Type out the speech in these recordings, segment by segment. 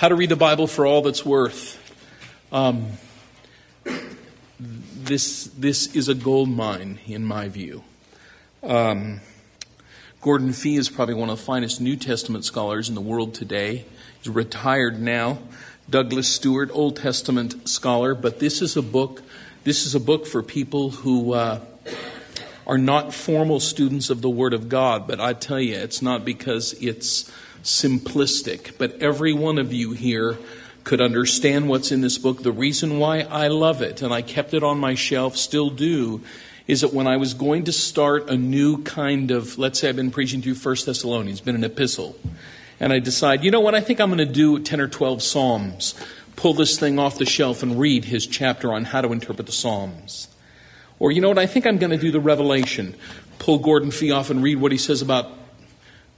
How to read the Bible for all that's worth. Um, this, this is a gold mine, in my view. Um, Gordon Fee is probably one of the finest New Testament scholars in the world today. He's retired now. Douglas Stuart, Old Testament scholar, but this is a book. This is a book for people who uh, are not formal students of the Word of God. But I tell you, it's not because it's simplistic. But every one of you here could understand what's in this book. The reason why I love it, and I kept it on my shelf, still do, is that when I was going to start a new kind of, let's say I've been preaching through First Thessalonians, been an epistle, and I decide, you know what, I think I'm going to do 10 or 12 Psalms, pull this thing off the shelf and read his chapter on how to interpret the Psalms. Or, you know what, I think I'm going to do the Revelation, pull Gordon Fee off and read what he says about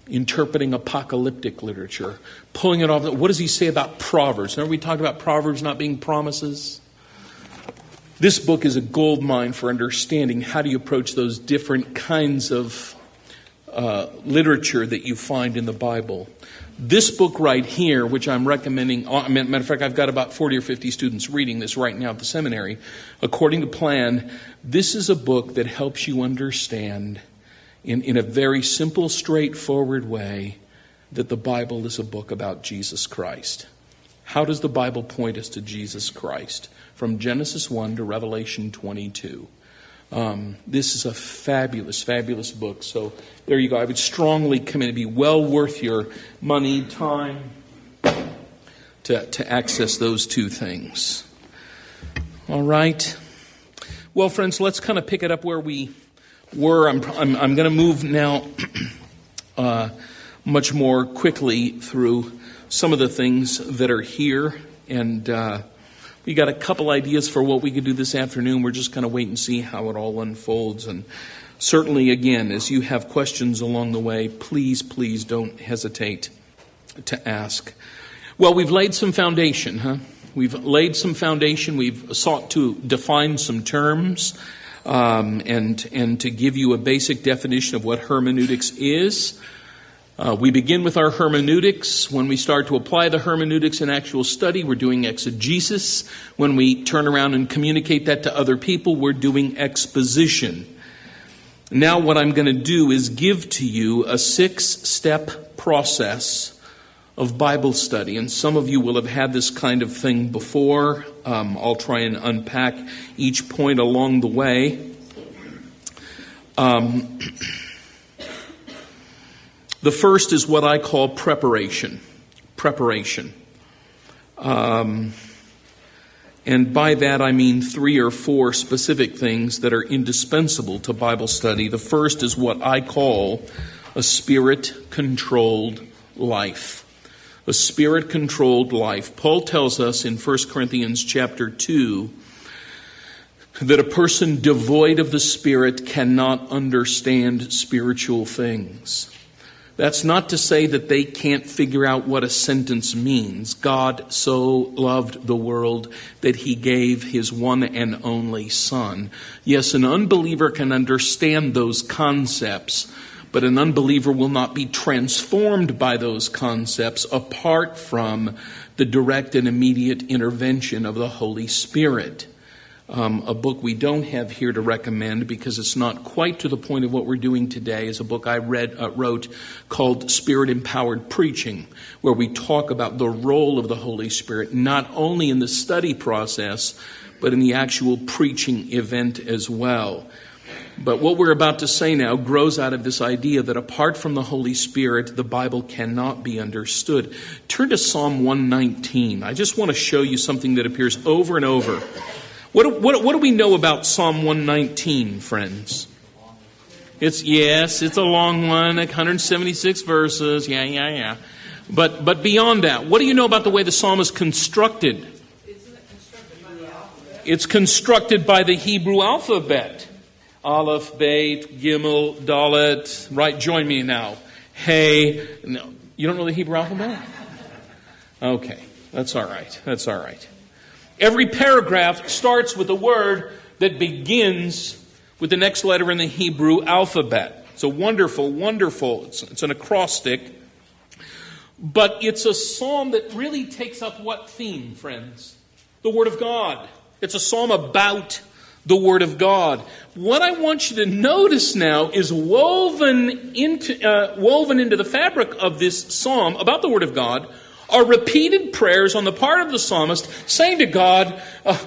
interpreting apocalyptic literature, pulling it off. What does he say about Proverbs? Remember we talked about Proverbs not being promises? This book is a gold mine for understanding how do you approach those different kinds of uh, literature that you find in the Bible. This book right here, which I'm recommending, uh, matter of fact, I've got about 40 or 50 students reading this right now at the seminary. According to plan, this is a book that helps you understand in, in a very simple, straightforward way that the Bible is a book about Jesus Christ. How does the Bible point us to Jesus Christ? From Genesis 1 to Revelation 22. Um, this is a fabulous, fabulous book. So there you go. I would strongly commend it. be well worth your money, time to, to access those two things. All right. Well, friends, let's kind of pick it up where we were. I'm, I'm, I'm going to move now uh, much more quickly through some of the things that are here. And uh, we got a couple ideas for what we could do this afternoon. We're just going to wait and see how it all unfolds. And certainly, again, as you have questions along the way, please, please don't hesitate to ask. Well, we've laid some foundation, huh? We've laid some foundation. We've sought to define some terms um, and, and to give you a basic definition of what hermeneutics is. Uh, we begin with our hermeneutics. When we start to apply the hermeneutics in actual study, we're doing exegesis. When we turn around and communicate that to other people, we're doing exposition. Now, what I'm going to do is give to you a six step process of Bible study. And some of you will have had this kind of thing before. Um, I'll try and unpack each point along the way. Um, the first is what I call preparation. Preparation. Um, and by that I mean three or four specific things that are indispensable to Bible study. The first is what I call a spirit controlled life a spirit controlled life. Paul tells us in 1 Corinthians chapter 2 that a person devoid of the Spirit cannot understand spiritual things. That's not to say that they can't figure out what a sentence means. God so loved the world that he gave his one and only Son. Yes, an unbeliever can understand those concepts, but an unbeliever will not be transformed by those concepts apart from the direct and immediate intervention of the Holy Spirit. Um, a book we don't have here to recommend because it's not quite to the point of what we're doing today is a book I read uh, wrote called Spirit Empowered Preaching, where we talk about the role of the Holy Spirit not only in the study process but in the actual preaching event as well. But what we're about to say now grows out of this idea that apart from the Holy Spirit, the Bible cannot be understood. Turn to Psalm 119. I just want to show you something that appears over and over. What, what, what do we know about Psalm 119, friends? It's, yes, it's a long one, 176 verses. Yeah, yeah, yeah. But, but beyond that, what do you know about the way the psalm is constructed? It's constructed by the Hebrew alphabet. Aleph, Beit, Gimel, Dalet. Right, join me now. Hey. No, you don't know the Hebrew alphabet? Okay, that's all right. That's all right. Every paragraph starts with a word that begins with the next letter in the Hebrew alphabet. It's a wonderful, wonderful, it's, it's an acrostic. But it's a psalm that really takes up what theme, friends? The Word of God. It's a psalm about the Word of God. What I want you to notice now is woven into, uh, woven into the fabric of this psalm about the Word of God are repeated prayers on the part of the psalmist saying to God, uh,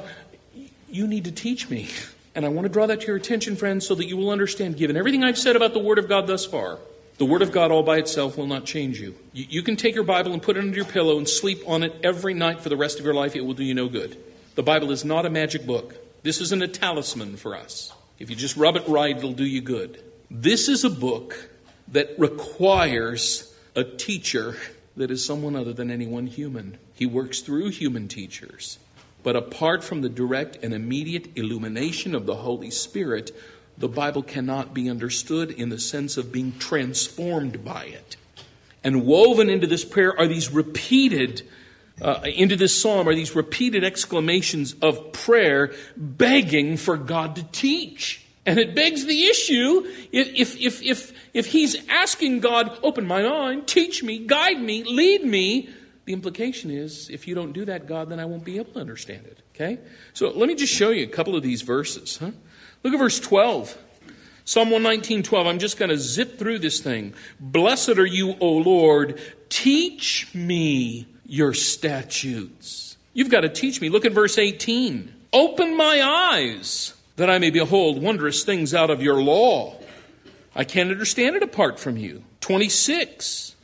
You need to teach me. And I want to draw that to your attention, friends, so that you will understand, given everything I've said about the Word of God thus far, the Word of God all by itself will not change you. you. You can take your Bible and put it under your pillow and sleep on it every night for the rest of your life. It will do you no good. The Bible is not a magic book. This isn't a talisman for us. If you just rub it right, it'll do you good. This is a book that requires a teacher that is someone other than anyone human. He works through human teachers. But apart from the direct and immediate illumination of the Holy Spirit, the Bible cannot be understood in the sense of being transformed by it. And woven into this prayer are these repeated, uh, into this psalm are these repeated exclamations of prayer begging for God to teach. And it begs the issue if, if, if, if he's asking God, open my mind, teach me, guide me, lead me, the implication is if you don't do that, God, then I won't be able to understand it. Okay? So let me just show you a couple of these verses. Huh? Look at verse 12. Psalm 119, 12. I'm just going to zip through this thing. Blessed are you, O Lord. Teach me your statutes. You've got to teach me. Look at verse 18. Open my eyes that I may behold wondrous things out of your law. I can't understand it apart from you. 26.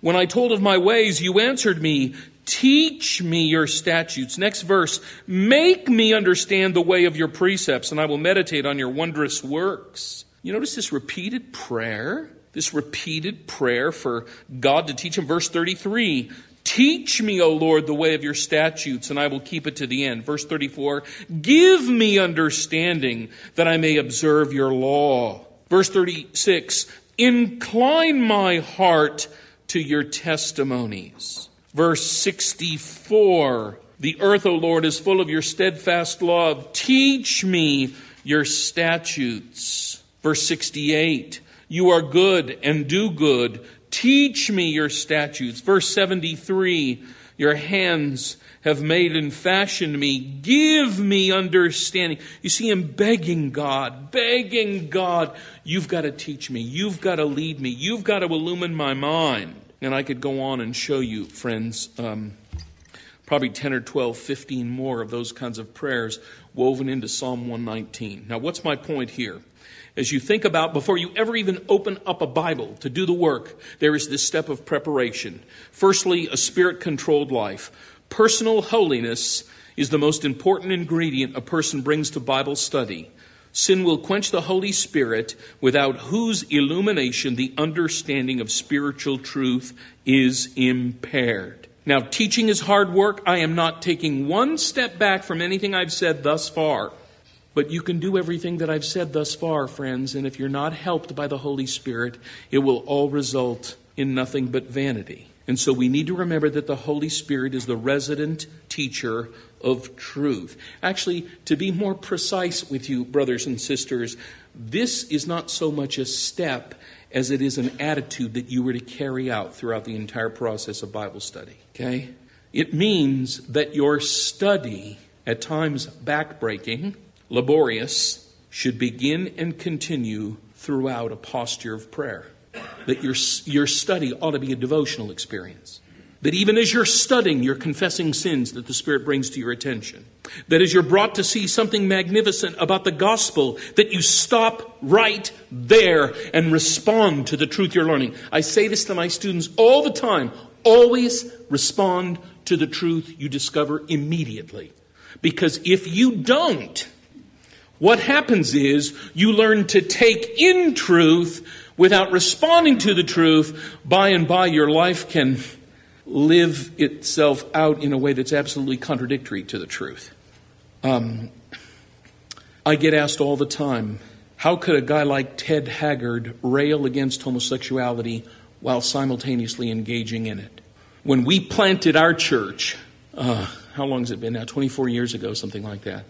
When I told of my ways, you answered me, Teach me your statutes. Next verse, make me understand the way of your precepts, and I will meditate on your wondrous works. You notice this repeated prayer? This repeated prayer for God to teach him. Verse 33, Teach me, O Lord, the way of your statutes, and I will keep it to the end. Verse 34 Give me understanding that I may observe your law. Verse 36 Incline my heart to your testimonies. Verse 64 The earth, O Lord, is full of your steadfast love. Teach me your statutes. Verse 68 You are good and do good. Teach me your statutes. Verse 73 Your hands have made and fashioned me. Give me understanding. You see him begging God, begging God, you've got to teach me. You've got to lead me. You've got to illumine my mind. And I could go on and show you, friends, um, probably 10 or 12, 15 more of those kinds of prayers woven into Psalm 119. Now, what's my point here? As you think about, before you ever even open up a Bible to do the work, there is this step of preparation. Firstly, a spirit controlled life. Personal holiness is the most important ingredient a person brings to Bible study. Sin will quench the Holy Spirit, without whose illumination the understanding of spiritual truth is impaired. Now, teaching is hard work. I am not taking one step back from anything I've said thus far. But you can do everything that I've said thus far, friends, and if you're not helped by the Holy Spirit, it will all result in nothing but vanity. And so we need to remember that the Holy Spirit is the resident teacher of truth. Actually, to be more precise with you, brothers and sisters, this is not so much a step as it is an attitude that you were to carry out throughout the entire process of Bible study. Okay? It means that your study, at times backbreaking, laborious, should begin and continue throughout a posture of prayer. That your, your study ought to be a devotional experience. That even as you're studying, you're confessing sins that the Spirit brings to your attention. That as you're brought to see something magnificent about the gospel, that you stop right there and respond to the truth you're learning. I say this to my students all the time. Always respond to the truth you discover immediately. Because if you don't, what happens is you learn to take in truth without responding to the truth. By and by, your life can live itself out in a way that's absolutely contradictory to the truth. Um, I get asked all the time how could a guy like Ted Haggard rail against homosexuality while simultaneously engaging in it? When we planted our church, uh, how long has it been now? 24 years ago, something like that.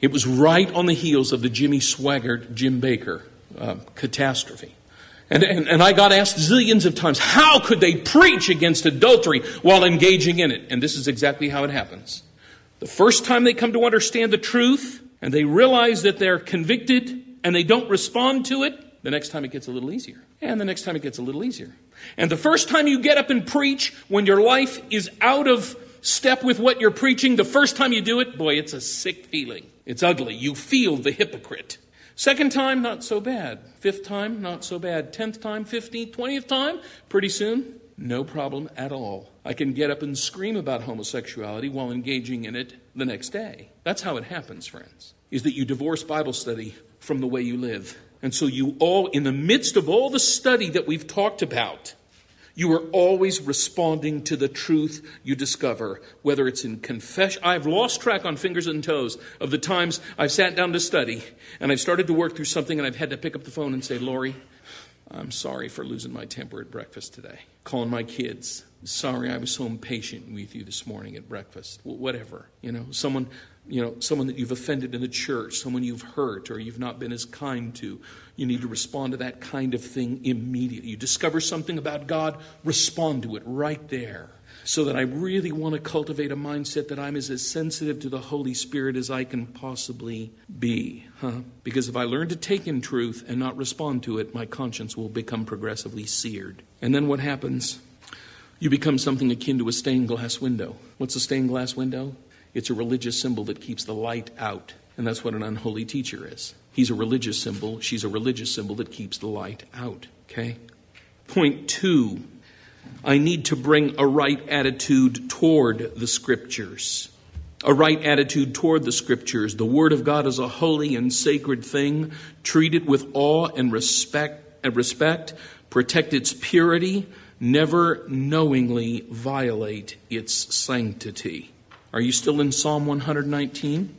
It was right on the heels of the Jimmy Swaggart, Jim Bakker uh, catastrophe. And, and, and, I got asked zillions of times, how could they preach against adultery while engaging in it? And this is exactly how it happens. The first time they come to understand the truth and they realize that they're convicted and they don't respond to it, the next time it gets a little easier. And the next time it gets a little easier. And the first time you get up and preach when your life is out of step with what you're preaching, the first time you do it, boy, it's a sick feeling. It's ugly. You feel the hypocrite. Second time, not so bad. Fifth time, not so bad. Tenth time, fifteenth, twentieth time, pretty soon, no problem at all. I can get up and scream about homosexuality while engaging in it the next day. That's how it happens, friends, is that you divorce Bible study from the way you live. And so you all, in the midst of all the study that we've talked about, you are always responding to the truth you discover, whether it's in confession. I've lost track on fingers and toes of the times I've sat down to study and I've started to work through something and I've had to pick up the phone and say, Lori, I'm sorry for losing my temper at breakfast today. Calling my kids. Sorry I was so impatient with you this morning at breakfast. Whatever. You know, someone you know, someone that you've offended in the church, someone you've hurt or you've not been as kind to, you need to respond to that kind of thing immediately. You discover something about God, respond to it right there. So that I really want to cultivate a mindset that I'm as, as sensitive to the Holy Spirit as I can possibly be. Huh? Because if I learn to take in truth and not respond to it, my conscience will become progressively seared. And then what happens? You become something akin to a stained glass window. What's a stained glass window? It's a religious symbol that keeps the light out. And that's what an unholy teacher is. He's a religious symbol. She's a religious symbol that keeps the light out. Okay? Point two I need to bring a right attitude toward the scriptures. A right attitude toward the scriptures. The Word of God is a holy and sacred thing. Treat it with awe and respect, and respect. Protect its purity. Never knowingly violate its sanctity. Are you still in Psalm 119?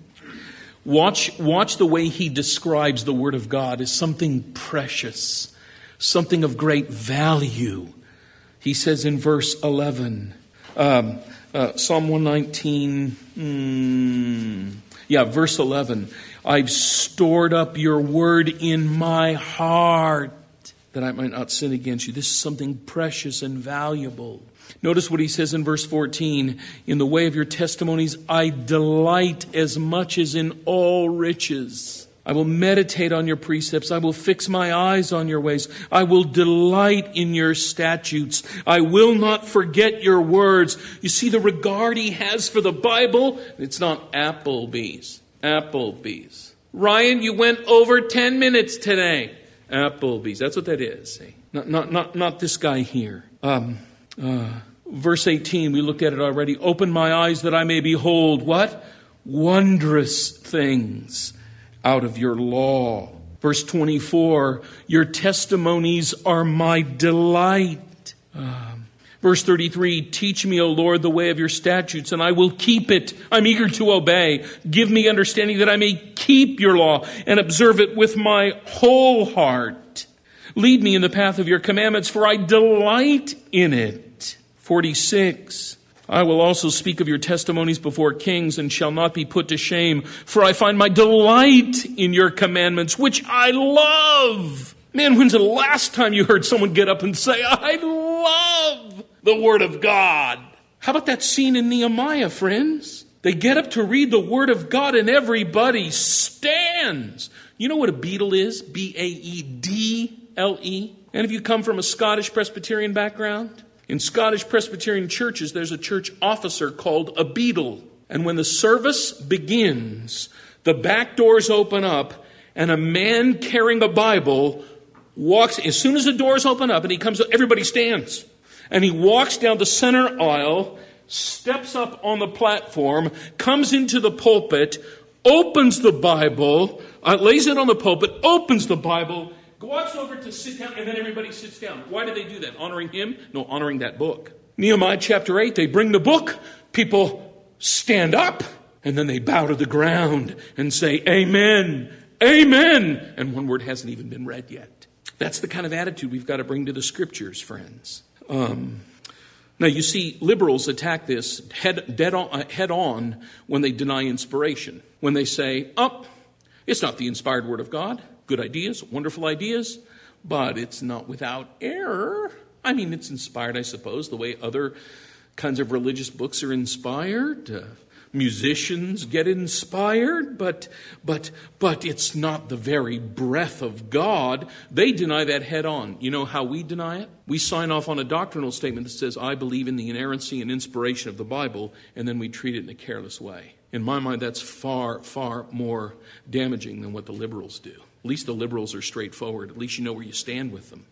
Watch, watch the way he describes the Word of God as something precious, something of great value. He says in verse 11, um, uh, Psalm 119, mm, yeah, verse 11, I've stored up your word in my heart that I might not sin against you. This is something precious and valuable. Notice what he says in verse 14 In the way of your testimonies, I delight as much as in all riches. I will meditate on your precepts. I will fix my eyes on your ways. I will delight in your statutes. I will not forget your words. You see the regard he has for the Bible? It's not Applebee's. Applebee's. Ryan, you went over 10 minutes today. Applebee's. That's what that is. Not, not, not, not this guy here. Um, uh, verse 18, we looked at it already. Open my eyes that I may behold what? Wondrous things out of your law. Verse 24, your testimonies are my delight. Um, verse 33, teach me, O Lord, the way of your statutes, and I will keep it. I'm eager to obey. Give me understanding that I may keep your law and observe it with my whole heart. Lead me in the path of your commandments, for I delight in it. 46. I will also speak of your testimonies before kings and shall not be put to shame, for I find my delight in your commandments, which I love. Man, when's the last time you heard someone get up and say, I love the Word of God? How about that scene in Nehemiah, friends? They get up to read the Word of God and everybody stands. You know what a beadle is? B A E D L E. And if you come from a Scottish Presbyterian background, in Scottish Presbyterian churches, there's a church officer called a beadle. And when the service begins, the back doors open up, and a man carrying a Bible walks. As soon as the doors open up and he comes, everybody stands. And he walks down the center aisle, steps up on the platform, comes into the pulpit, opens the Bible, uh, lays it on the pulpit, opens the Bible, walks over to sit down, and then everybody sits down. Why do they do that? Honoring him? No, honoring that book. Nehemiah chapter 8, they bring the book, people stand up, and then they bow to the ground and say, Amen, Amen. And one word hasn't even been read yet. That's the kind of attitude we've got to bring to the scriptures, friends. Um, now, you see, liberals attack this head, dead on, uh, head on when they deny inspiration. When they say, oh, it's not the inspired word of God good ideas, wonderful ideas. but it's not without error. I mean, it's inspired, I suppose, the way other kinds of religious books are inspired. Uh, musicians get inspired, but, but, but it's not the very breath of God. They deny that head on. You know how we deny it? We sign off on a doctrinal statement that says, I believe in the inerrancy and inspiration of the Bible, and then we treat it in a careless way. In my mind, that's far, far more damaging than what the liberals do. At least the liberals are straightforward. At least you know where you stand with them.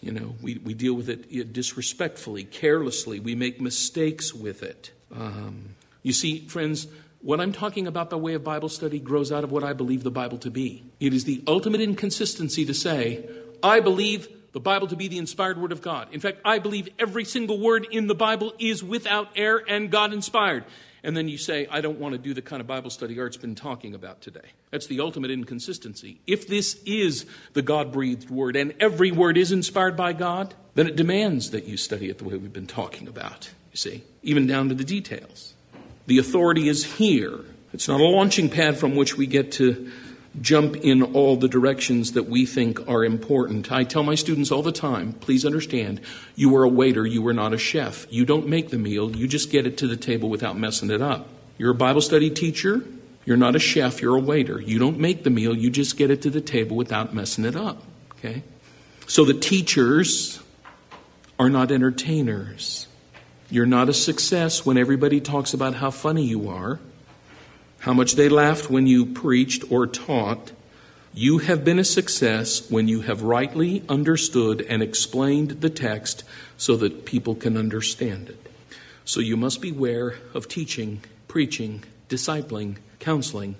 You know, we, we deal with it disrespectfully, carelessly. We make mistakes with it. Um, you see, friends, what I'm talking about by way of Bible study grows out of what I believe the Bible to be. It is the ultimate inconsistency to say, I believe the Bible to be the inspired Word of God. In fact, I believe every single word in the Bible is without error and God inspired. And then you say, I don't want to do the kind of Bible study Art's been talking about today. That's the ultimate inconsistency. If this is the God breathed Word and every word is inspired by God, then it demands that you study it the way we've been talking about, you see, even down to the details. The authority is here. It's not a launching pad from which we get to jump in all the directions that we think are important. I tell my students all the time, please understand, you are a waiter, you are not a chef. You don't make the meal, you just get it to the table without messing it up. You're a Bible study teacher, you're not a chef, you're a waiter. You don't make the meal, you just get it to the table without messing it up. Okay? So the teachers are not entertainers. You're not a success when everybody talks about how funny you are, how much they laughed when you preached or taught. You have been a success when you have rightly understood and explained the text so that people can understand it. So you must beware of teaching, preaching, discipling, counseling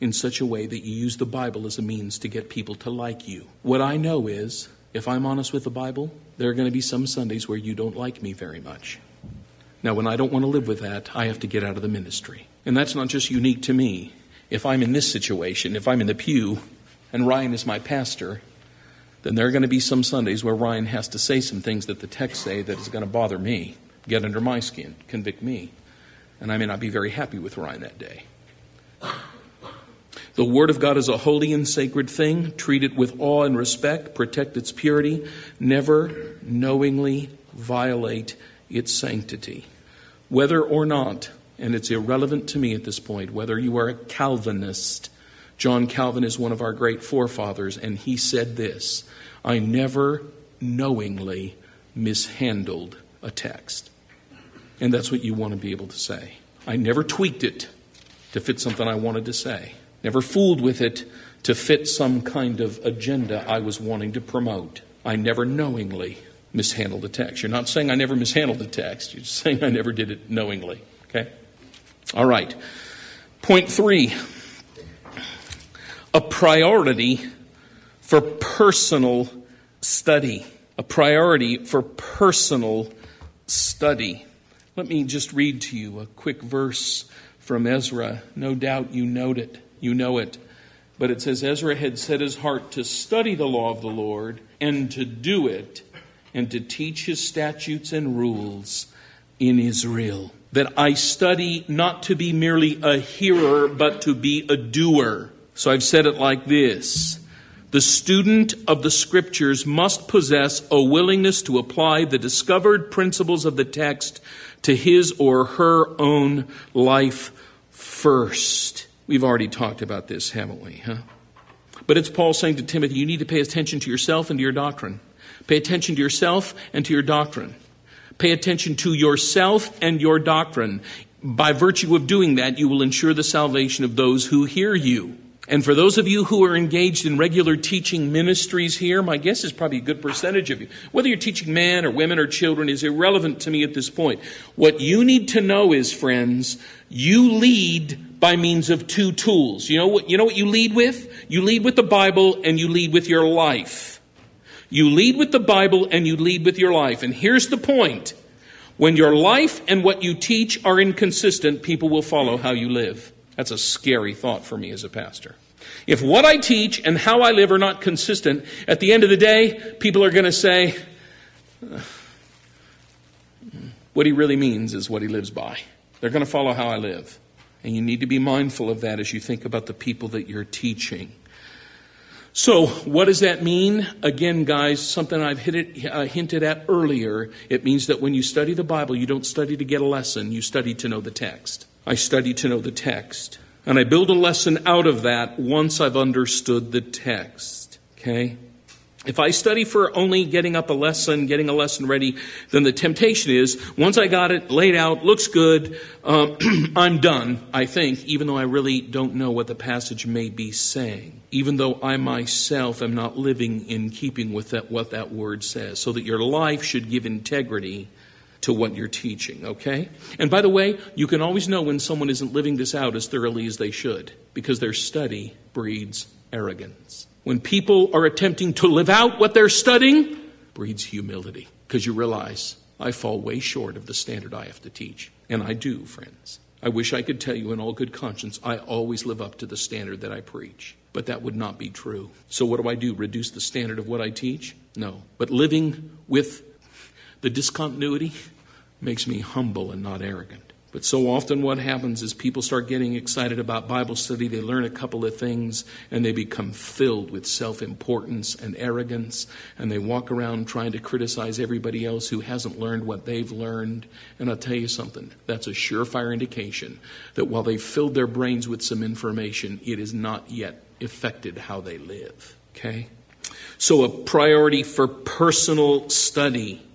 in such a way that you use the Bible as a means to get people to like you. What I know is, if I'm honest with the Bible, there are going to be some Sundays where you don't like me very much. Now, when I don't want to live with that, I have to get out of the ministry. And that's not just unique to me. If I'm in this situation, if I'm in the pew and Ryan is my pastor, then there are going to be some Sundays where Ryan has to say some things that the text say that is going to bother me, get under my skin, convict me. And I may not be very happy with Ryan that day. The Word of God is a holy and sacred thing. Treat it with awe and respect. Protect its purity. Never knowingly violate its sanctity whether or not, and it's irrelevant to me at this point, whether you are a Calvinist. John Calvin is one of our great forefathers, and he said this I never knowingly mishandled a text. And that's what you want to be able to say. I never tweaked it to fit something I wanted to say, never fooled with it to fit some kind of agenda I was wanting to promote. I never knowingly mishandled the text. You're not saying I never mishandled the text, you're just saying I never did it knowingly. Okay? All right. Point three a priority for personal study. A priority for personal study. Let me just read to you a quick verse from Ezra. No doubt you know it. You know it. But it says Ezra had set his heart to study the law of the Lord and to do it and to teach his statutes and rules in Israel. That I study not to be merely a hearer, but to be a doer. So I've said it like this. The student of the scriptures must possess a willingness to apply the discovered principles of the text to his or her own life first. We've already talked about this, haven't we? Huh? But it's Paul saying to Timothy, you need to pay attention to yourself and to your doctrine. Pay attention to yourself and to your doctrine. Pay attention to yourself and your doctrine. By virtue of doing that, you will ensure the salvation of those who hear you. And for those of you who are engaged in regular teaching ministries here, my guess is probably a good percentage of you. Whether you're teaching men or women or children is irrelevant to me at this point. What you need to know is, friends, you lead by means of two tools. You know what, you know what you lead with? You lead with the Bible and you lead with your life. You lead with the Bible and you lead with your life. And here's the point. When your life and what you teach are inconsistent, people will follow how you live. That's a scary thought for me as a pastor. If what I teach and how I live are not consistent, at the end of the day, people are going to say, hmm, what he really means is what he lives by. They're going to follow how I live. And you need to be mindful of that as you think about the people that you're teaching. So, what does that mean? Again, guys, something I've it, uh, hinted at earlier. It means that when you study the Bible, you don't study to get a lesson, you study to know the text. I study to know the text. And I build a lesson out of that once I've understood the text. Okay? If I study for only getting up a lesson, getting a lesson ready, then the temptation is once I got it laid out, looks good, um, I'm done, I think, even though I really don't know what the passage may be saying. Even though I myself am not living in keeping with that, what that word says. So that your life should give integrity to what you're teaching, okay? And by the way, you can always know when someone isn't living this out as thoroughly as they should, because their study breeds arrogance when people are attempting to live out what they're studying breeds humility because you realize I fall way short of the standard I have to teach. And I do, friends. I wish I could tell you in all good conscience I always live up to the standard that I preach. But that would not be true. So what do I do? Reduce the standard of what I teach? No. But living with the discontinuity makes me humble and not arrogant. But so often, what happens is people start getting excited about Bible study. They learn a couple of things and they become filled with self importance and arrogance. And they walk around trying to criticize everybody else who hasn't learned what they've learned. And I'll tell you something that's a surefire indication that while they've filled their brains with some information, it has not yet affected how they live. Okay? So, a priority for personal study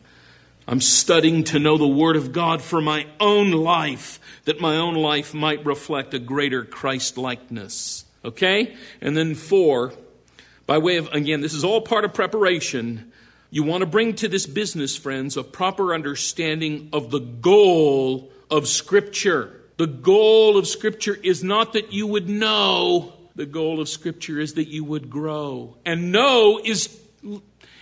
I'm studying to know the Word of God for my own life, that my own life might reflect a greater Christ likeness. Okay? And then four, by way of, again, this is all part of preparation. You want to bring to this business, friends, a proper understanding of the goal of Scripture. The goal of Scripture is not that you would know, the goal of Scripture is that you would grow. And know is,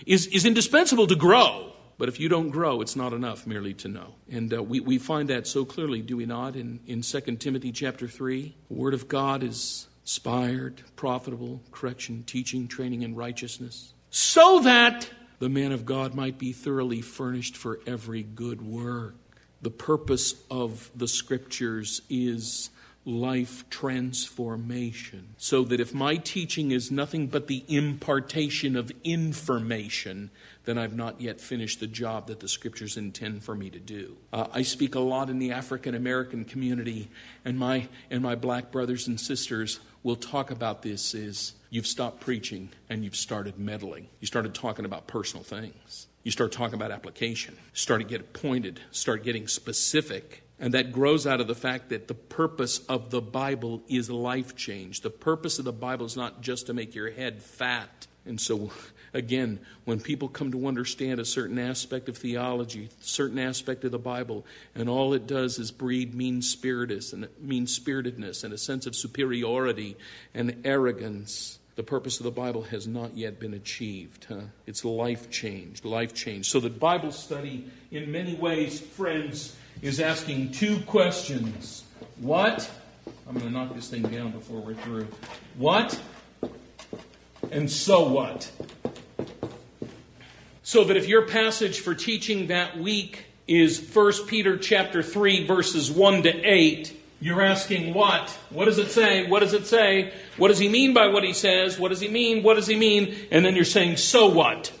is, is indispensable to grow. But if you don't grow, it's not enough merely to know. And uh, we, we find that so clearly, do we not, in, in 2 Timothy chapter 3? The Word of God is inspired, profitable, correction, teaching, training in righteousness, so that the man of God might be thoroughly furnished for every good work. The purpose of the scriptures is life transformation. So that if my teaching is nothing but the impartation of information, then I've not yet finished the job that the scriptures intend for me to do. Uh, I speak a lot in the African American community, and my, and my black brothers and sisters will talk about this is you've stopped preaching and you've started meddling. You started talking about personal things. You start talking about application. Start to get pointed. Start getting specific. And that grows out of the fact that the purpose of the Bible is life change. The purpose of the Bible is not just to make your head fat. And so, again, when people come to understand a certain aspect of theology, certain aspect of the Bible, and all it does is breed mean spiritedness and mean spiritedness and a sense of superiority and arrogance, the purpose of the Bible has not yet been achieved. Huh? It's life changed, life changed. So the Bible study, in many ways, friends, is asking two questions. What? I'm going to knock this thing down before we're through. What? And so what? So that if your passage for teaching that week is 1 Peter chapter 3 verses 1 to 8, you're asking what? What does it say? What does it say? What does he mean by what he says? What does he mean? What does he mean? And then you're saying, so what?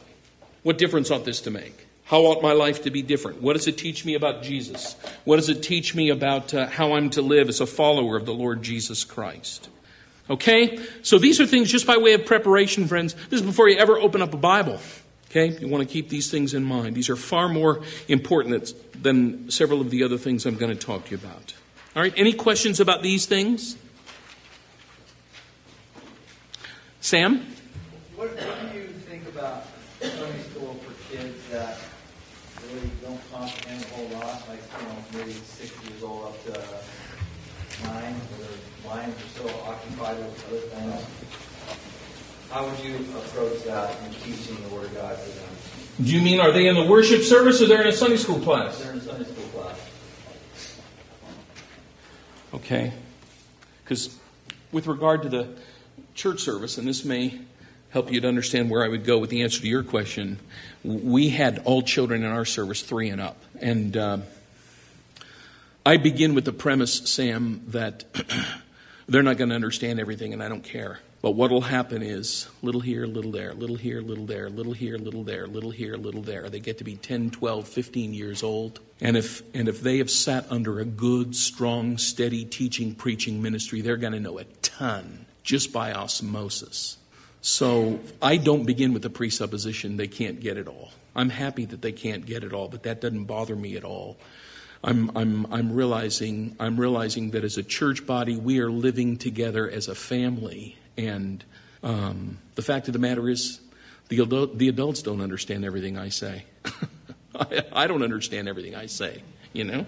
What difference ought this to make? How ought my life to be different? What does it teach me about Jesus? What does it teach me about uh, how I'm to live as a follower of the Lord Jesus Christ? Okay? So these are things just by way of preparation, friends. This is before you ever open up a Bible. Okay? You want to keep these things in mind. These are far more important than several of the other things I'm going to talk to you about. All right? Any questions about these things? Sam? What, what do you think about Sunday school for kids that really don't comprehend a whole lot, like, you know, maybe six years old up to nine, where their minds are so occupied with other things. How would you approach that in teaching the Word of God to them? Do you mean are they in the worship service or they're in a Sunday school class? They're in a Sunday school class. Okay. Because with regard to the church service, and this may help you to understand where I would go with the answer to your question. We had all children in our service, three and up. And uh, I begin with the premise, Sam, that they're not going to understand everything, and I don't care. But what'll happen is little here, little there, little here, little there, little here, little there, little here, little there. They get to be 10, 12, 15 years old. And if, and if they have sat under a good, strong, steady teaching, preaching ministry, they're going to know a ton just by osmosis. So I don't begin with the presupposition they can't get it all. I'm happy that they can't get it all, but that doesn't bother me at all. I'm, I'm, I'm, realizing, I'm realizing that as a church body, we are living together as a family. And um, the fact of the matter is, the, adult, the adults don't understand everything I say. I, I, don't understand everything I say, you know?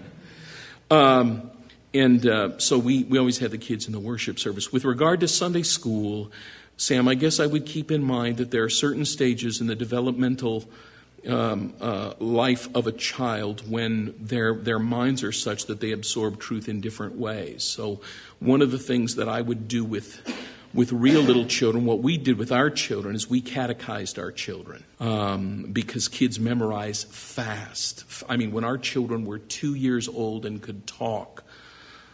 Um, and uh, so we, we always had the kids in the worship service. With regard to Sunday school, Sam, I guess I would keep in mind that there are certain stages in the developmental um, uh, life of a child when their their minds are such that they absorb truth in different ways. So, one of the things that I would do with with real little children, what we did with our children is we catechized our children um, because kids memorize fast. I mean, when our children were two years old and could talk,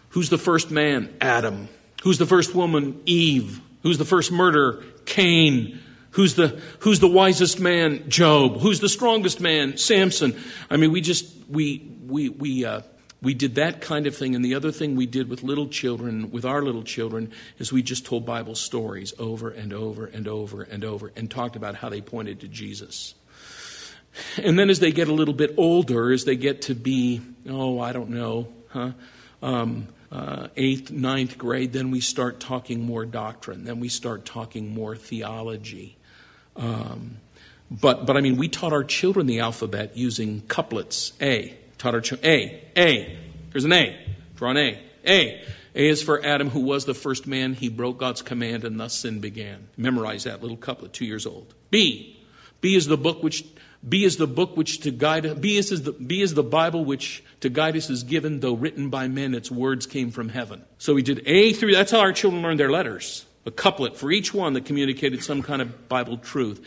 who's the first man? Adam. Who's the first woman? Eve. Who's the first murderer? Cain. Who's the, who's the wisest man? Job. Who's the strongest man? Samson. I mean, we just, we, we, we, uh, we did that kind of thing. And the other thing we did with little children, with our little children, is we just told Bible stories over and over and over and over and talked about how they pointed to Jesus. And then as they get a little bit older, as they get to be, oh, I don't know, huh? Um, uh, eighth, ninth grade, then we start talking more doctrine. Then we start talking more theology. Um, but, but I mean, we taught our children the alphabet using couplets. A. Children. A. A. Here's an A. Draw an A. A. A is for Adam, who was the first man. He broke God's command, and thus sin began. Memorize that little couplet, two years old. B. B is the book which B is the book which to guide B is the B is the Bible which to guide us is given, though written by men, its words came from heaven. So we did A through that's how our children learned their letters. A couplet for each one that communicated some kind of Bible truth.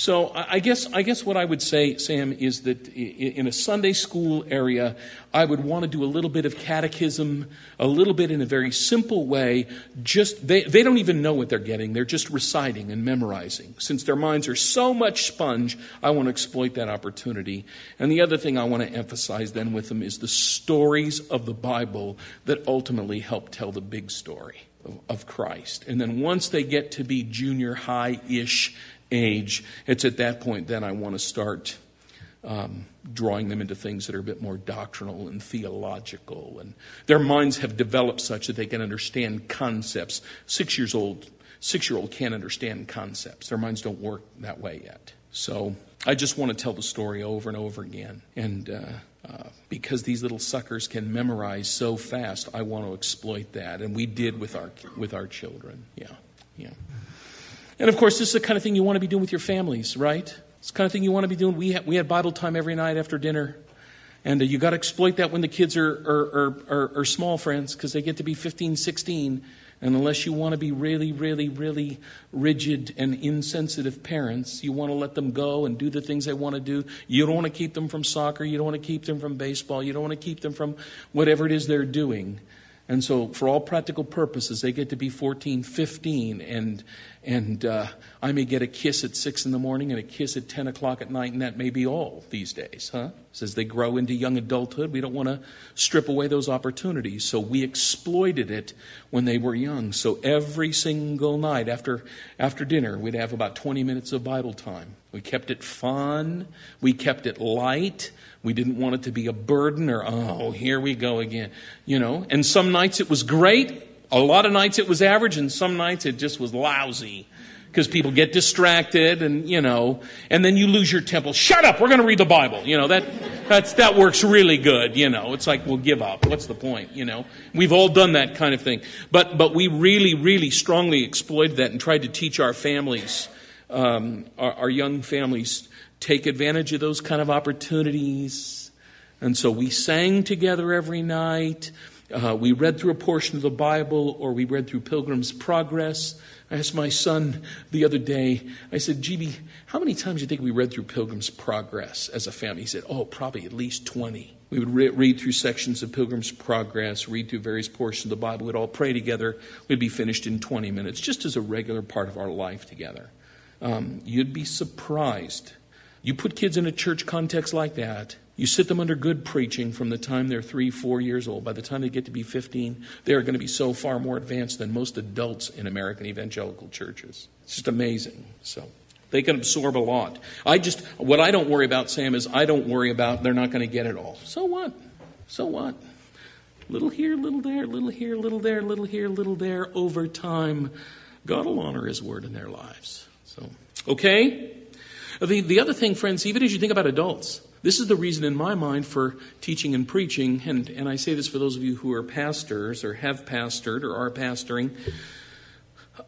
So I guess, I guess what I would say, Sam, is that in a Sunday school area, I would want to do a little bit of catechism, a little bit in a very simple way. Just they, they don't even know what they're getting; they're just reciting and memorizing. Since their minds are so much sponge, I want to exploit that opportunity. And the other thing I want to emphasize then with them is the stories of the Bible that ultimately help tell the big story of, Christ. And then once they get to be junior high ish age, it's at that point then I want to start um, drawing them into things that are a bit more doctrinal and theological. And their minds have developed such that they can understand concepts. Six years old, six year old can't understand concepts. Their minds don't work that way yet. So I just want to tell the story over and over again. And uh, uh, because these little suckers can memorize so fast, I want to exploit that. And we did with our with our children. Yeah, yeah. And of course, this is the kind of thing you want to be doing with your families, right? It's the kind of thing you want to be doing. We, ha- we had Bible time every night after dinner. And uh, you got to exploit that when the kids are, are, are, are small, friends, because they get to be 15, 16. And unless you want to be really, really, really rigid and insensitive parents, you want to let them go and do the things they want to do. You don't want to keep them from soccer. You don't want to keep them from baseball. You don't want to keep them from whatever it is they're doing. And so, for all practical purposes, they get to be 14, 15, and, and uh, I may get a kiss at 6 in the morning and a kiss at 10 o'clock at night, and that may be all these days, huh? So as they grow into young adulthood, we don't want to strip away those opportunities. So we exploited it when they were young. So every single night after, after dinner, we'd have about 20 minutes of Bible time. We kept it fun, we kept it light. We didn't want it to be a burden or, oh, here we go again. You know, and some nights it was great. A lot of nights it was average, and some nights it just was lousy because people get distracted and you know and then you lose your temple. Shut up! We're going to read the bible. You know that that's that works really good you know? It's like we'll give up. What's the point you know? We've all done that kind of thing. But but we really really strongly exploited that and tried to teach our families um, our, our young families take advantage of those kind of opportunities. And so we sang together every night. uh, we read through a portion of the Bible or we read through Pilgrim's Progress. I asked my son the other day, I said, GB, how many times do you think we read through Pilgrim's Progress as a family? He said, oh, probably at least 20. We would re- read through sections of Pilgrim's Progress, read through various portions of the Bible. We'd all pray together. We'd be finished in 20 minutes, just as a regular part of our life together. Um, you'd be surprised. You put kids in a church context like that, you sit them under good preaching from the time they're three, four years old. By the time they get to be 15, they're going to be so far more advanced than most adults in American evangelical churches. It's just amazing. So they can absorb a lot. I just, what I don't worry about, Sam, is I don't worry about they're not going to get it all. So what? So what? Little here, little there, little here, little there, little here, little there. Over time, God will honor His word in their lives. So, okay? The, the other thing, friends, even as you think about adults, this is the reason in my mind for teaching and preaching, and, and I say this for those of you who are pastors or have pastored or are pastoring.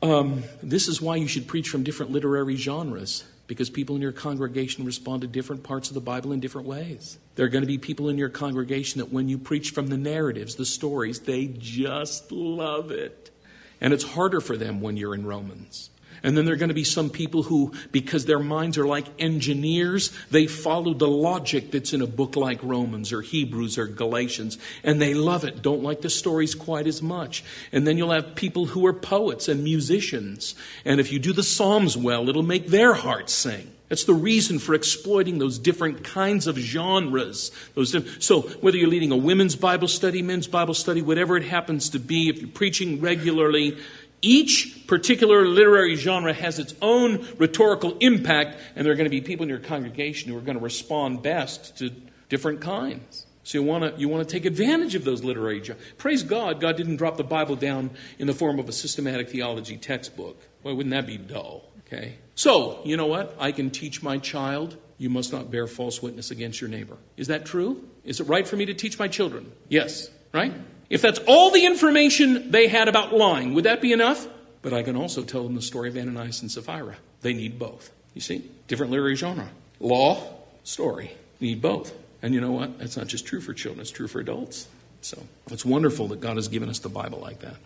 Um, this is why you should preach from different literary genres, because people in your congregation respond to different parts of the Bible in different ways. There are going to be people in your congregation that when you preach from the narratives, the stories, they just love it. And it's harder for them when you're in Romans. And then there are going to be some people who, because their minds are like engineers, they follow the logic that's in a book like Romans or Hebrews or Galatians, and they love it, don't like the stories quite as much. And then you'll have people who are poets and musicians, and if you do the Psalms well, it'll make their hearts sing. That's the reason for exploiting those different kinds of genres. Those so whether you're leading a women's Bible study, men's Bible study, whatever it happens to be, if you're preaching regularly, each particular literary genre has its own rhetorical impact, and there are going to be people in your congregation who are going to respond best to different kinds. So you want to you want to take advantage of those literary genres. Praise God, God didn't drop the Bible down in the form of a systematic theology textbook. Why wouldn't that be dull? Okay. So you know what? I can teach my child. You must not bear false witness against your neighbor. Is that true? Is it right for me to teach my children? Yes. Right? If that's all the information they had about lying, would that be enough? But I can also tell them the story of Ananias and Sapphira. They need both. You see? Different literary genre. Law, story. Need both. And you know what? That's not just true for children, it's true for adults. So it's wonderful that God has given us the Bible like that.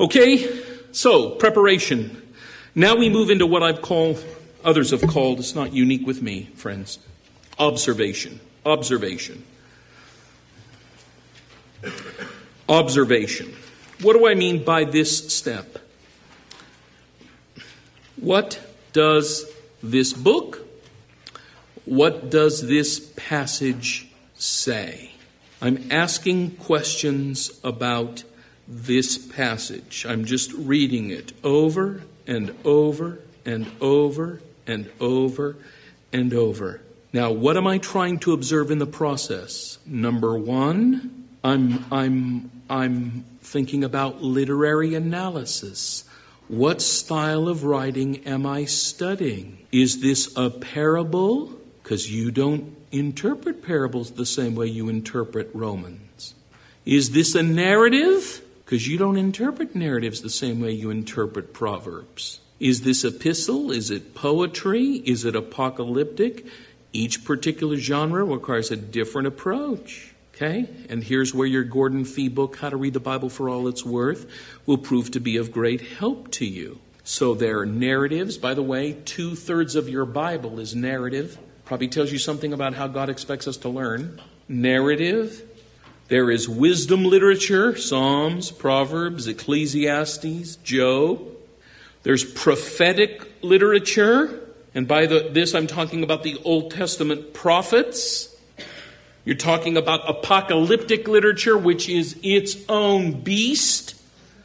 Okay, so preparation. Now we move into what I've called, others have called, it's not unique with me, friends, observation. Observation. Observation. What do I mean by this step? What does this book, what does this passage say? I'm asking questions about this passage. I'm just reading it over and over and over and over and over. Now, what am I trying to observe in the process? Number one, I'm, I'm, I'm thinking about literary analysis. What style of writing am I studying? Is this a parable? Because you don't interpret parables the same way you interpret Romans. Is this a narrative? Because you don't interpret narratives the same way you interpret Proverbs. Is this epistle? Is it poetry? Is it apocalyptic? Each particular genre requires a different approach. Okay? And here's where your Gordon Fee book, How to Read the Bible for All It's Worth, will prove to be of great help to you. So there are narratives. By the way, two thirds of your Bible is narrative. Probably tells you something about how God expects us to learn. Narrative. There is wisdom literature, Psalms, Proverbs, Ecclesiastes, Job. There's prophetic literature. And by the, this, I'm talking about the Old Testament prophets. You're talking about apocalyptic literature, which is its own beast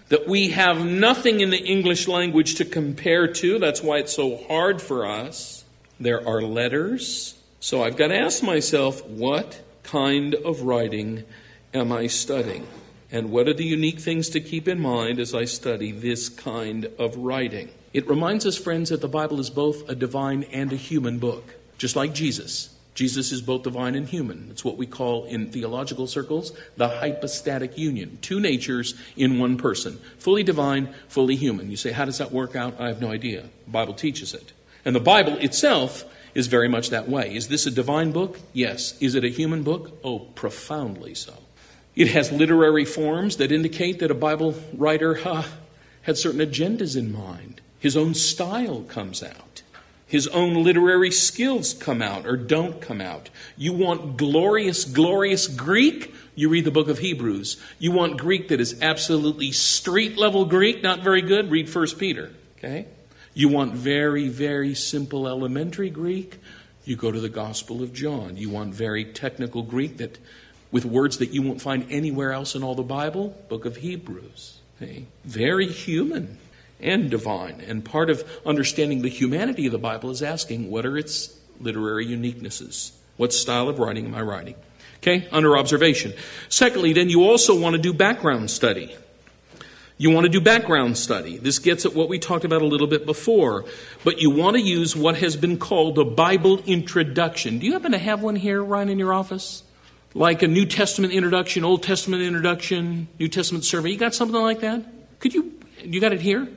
that we have nothing in the English language to compare to. That's why it's so hard for us. There are letters. So I've got to ask myself, what kind of writing am I studying? And what are the unique things to keep in mind as I study this kind of writing? It reminds us, friends, that the Bible is both a divine and a human book, just like Jesus. Jesus is both divine and human. It's what we call in theological circles the hypostatic union. Two natures in one person. Fully divine, fully human. You say, how does that work out? I have no idea. The Bible teaches it. And the Bible itself is very much that way. Is this a divine book? Yes. Is it a human book? Oh, profoundly so. It has literary forms that indicate that a Bible writer uh, had certain agendas in mind. His own style comes out. His own literary skills come out or don't come out. You want glorious, glorious Greek? You read the book of Hebrews. You want Greek that is absolutely street level Greek, not very good? Read 1 Peter. Okay? You want very, very simple elementary Greek? You go to the Gospel of John. You want very technical Greek that with words that you won't find anywhere else in all the Bible? Book of Hebrews. Okay? Very human and divine. And part of understanding the humanity of the Bible is asking what are its literary uniquenesses? What style of writing am I writing? Okay, under observation. Secondly, then you also want to do background study. You want to do background study. This gets at what we talked about a little bit before. But you want to use what has been called a Bible introduction. Do you happen to have one here, Ryan, in your office? Like a New Testament introduction, Old Testament introduction, New Testament survey. You got something like that? Could you, you got it here?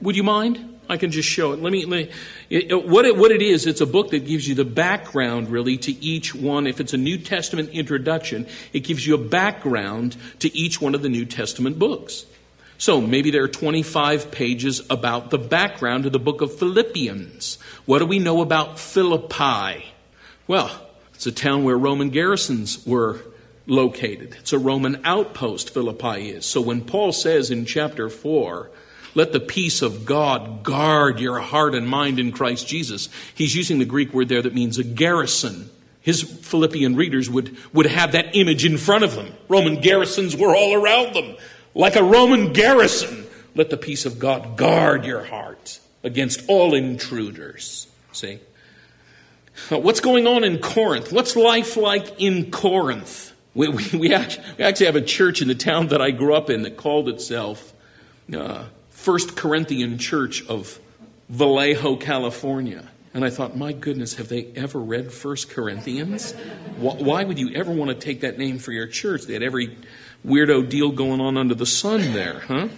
Would you mind? I can just show it. Let me, let me it, what, it, what it is, it's a book that gives you the background really to each one. If it's a New Testament introduction, it gives you a background to each one of the New Testament books. So maybe there are 25 pages about the background of the book of Philippians. What do we know about Philippi? Well, it's a town where Roman garrisons were located. It's a Roman outpost, Philippi is. So when Paul says in chapter 4, let the peace of God guard your heart and mind in Christ Jesus. He's using the Greek word there that means a garrison. His Philippian readers would, would have that image in front of them. Roman garrisons were all around them. Like a Roman garrison, let the peace of God guard your heart against all intruders. See? What's going on in Corinth? What's life like in Corinth? We, we, we, actually, have a church in the town that I grew up in that called itself uh, First Corinthian Church of Vallejo, California. And I thought, my goodness, have they ever read First Corinthians? Why would you ever want to take that name for your church? They had every weirdo deal going on under the sun there, huh?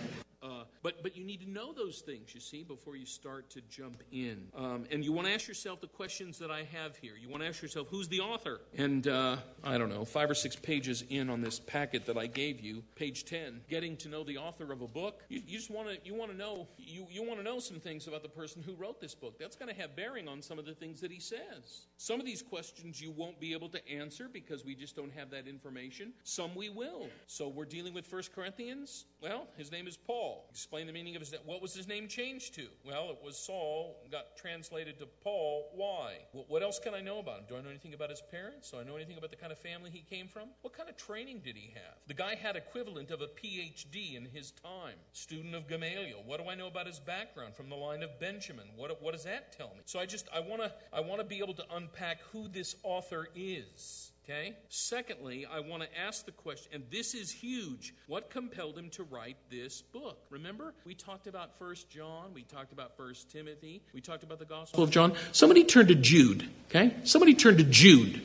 But, but you need to know those things, you see, before you start to jump in. Um, and you want to ask yourself the questions that I have here. You want to ask yourself, who's the author? And uh, I don't know, five or six pages in on this packet that I gave you, page 10, getting to know the author of a book. You, you just want to, you want to know, you, you want to know some things about the person who wrote this book. That's going to have bearing on some of the things that he says. Some of these questions you won't be able to answer because we just don't have that information. Some we will. So we're dealing with First Corinthians. Well, his name is Paul. Explain the meaning of his name. What was his name changed to? Well, it was Saul, got translated to Paul. Why? What else can I know about him? Do I know anything about his parents? Do I know anything about the kind of family he came from? What kind of training did he have? The guy had equivalent of a PhD in his time. Student of Gamaliel. What do I know about his background from the line of Benjamin? What, what does that tell me? So I just I want to I want to be able to unpack who this author is. Okay? Secondly, I want to ask the question, and this is huge what compelled him to write this book? Remember, we talked about First John, we talked about First Timothy, we talked about the Gospel of John. Somebody turned to Jude, okay? Somebody turned to Jude.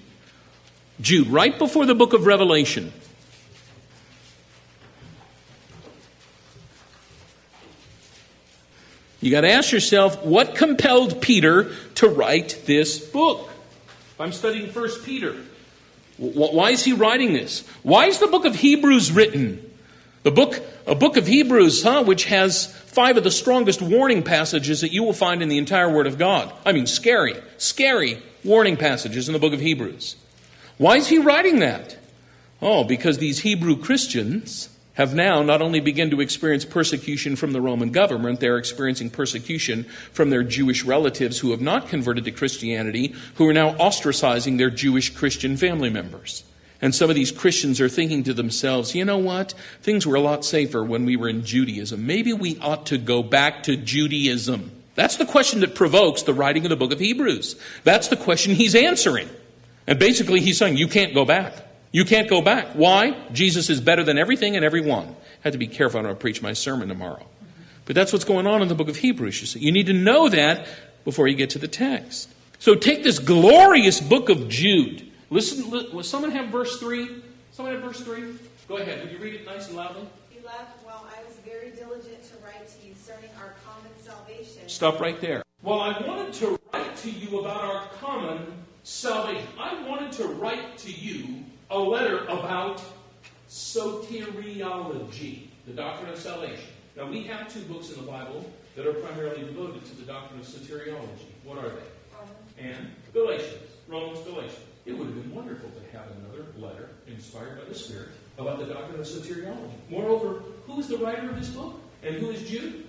Jude, right before the book of Revelation. You got to ask yourself what compelled Peter to write this book? I'm studying First Peter. Why is he writing this? Why is the book of Hebrews written? The book, a book of Hebrews, huh, which has five of the strongest warning passages that you will find in the entire Word of God. I mean, scary, scary warning passages in the book of Hebrews. Why is he writing that? Oh, because these Hebrew Christians have now not only begun to experience persecution from the Roman government, they're experiencing persecution from their Jewish relatives who have not converted to Christianity, who are now ostracizing their Jewish Christian family members. And some of these Christians are thinking to themselves, you know what? Things were a lot safer when we were in Judaism. Maybe we ought to go back to Judaism. That's the question that provokes the writing of the book of Hebrews. That's the question he's answering. And basically, he's saying, you can't go back. You can't go back. Why? Jesus is better than everything and everyone. I have to be careful I preach my sermon tomorrow. But that's what's going on in the book of Hebrews. You, see. you need to know that before you get to the text. So take this glorious book of Jude. Listen, will someone have verse 3? Someone have verse 3? Go ahead. Would you read it nice and loudly? Beloved, while I was very diligent to write to you concerning our common salvation. Stop right there. Well, I wanted to write to you about our common salvation. I wanted to write to you a letter about soteriology, the doctrine of salvation. Now, we have two books in the Bible that are primarily devoted to the doctrine of soteriology. What are they? And Galatians, Romans, Galatians. It would have been wonderful to have another letter inspired by the Spirit about the doctrine of soteriology. Moreover, who is the writer of this book? And who is Jude?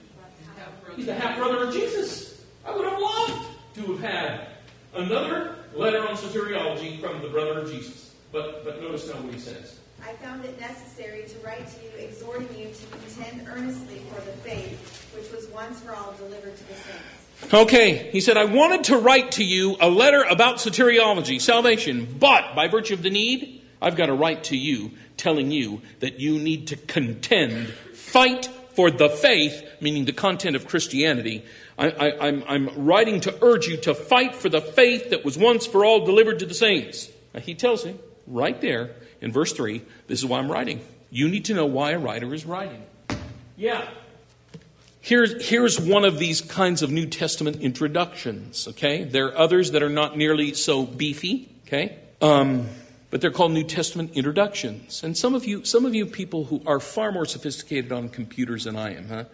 He's the half brother of Jesus. I would have loved to have had another letter on soteriology from the brother of Jesus. But, but notice now what he says. I found it necessary to write to you, exhorting you to contend earnestly for the faith which was once for all delivered to the saints. Okay, he said, I wanted to write to you a letter about soteriology, salvation, but by virtue of the need, I've got to write to you telling you that you need to contend, fight for the faith, meaning the content of Christianity. I, am writing to urge you to fight for the faith that was once for all delivered to the saints. Now, he tells him right there in verse 3 this is why I'm writing. You need to know why a writer is writing. Yeah. Here's, here's one of these kinds of New Testament introductions, okay? There are others that are not nearly so beefy, okay? Um, but they're called New Testament introductions. And some of you, some of you people who are far more sophisticated on computers than I am, huh?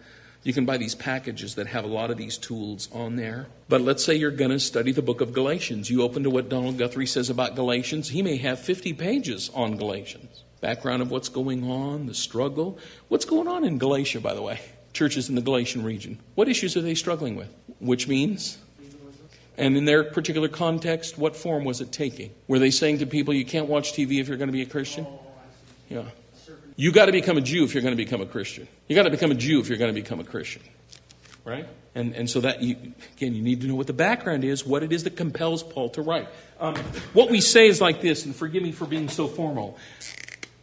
You can buy these packages that have a lot of these tools on there. But let's say you're going to study the book of Galatians. You open to what Donald Guthrie says about Galatians. He may have 50 pages on Galatians. Background of what's going on, the struggle. What's going on in Galatia, by the way? Churches in the Galatian region. What issues are they struggling with? Which means and in their particular context, what form was it taking? Were they saying to people, you can't watch TV if you're going to be a Christian? Oh, yeah. You got to become a Jew if you're going to become a Christian. You got to become a Jew if you're going to become a Christian. Right? And, and so that, you, again, you need to know what the background is, what it is that compels Paul to write. Um, what we say is like this, and forgive me for being so formal.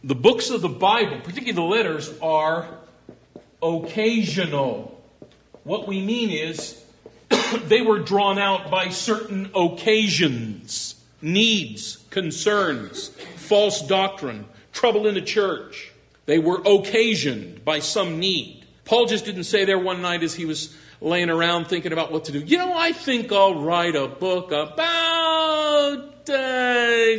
The books of the Bible, particularly the letters, are occasional. What we mean is they were drawn out by certain occasions, needs, concerns, false doctrine, trouble in the church. They were occasioned by some need. Paul just didn't say there one night as he was laying around thinking about what to do. You know, I think I'll write a book about uh,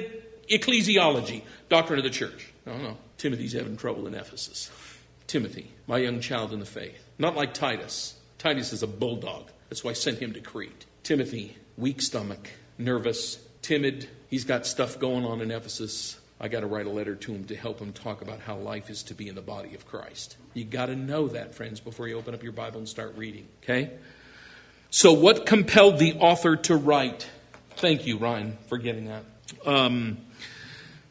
ecclesiology, doctrine of the church. No, no. Timothy's having trouble in Ephesus. Timothy, my young child in the faith. Not like Titus. Titus is a bulldog. That's why I sent him to Crete. Timothy, weak stomach, nervous, timid. He's got stuff going on in Ephesus. I got to write a letter to him to help him talk about how life is to be in the body of Christ. You got to know that, friends, before you open up your Bible and start reading. Okay? So, what compelled the author to write? Thank you, Ryan, for getting that. Um,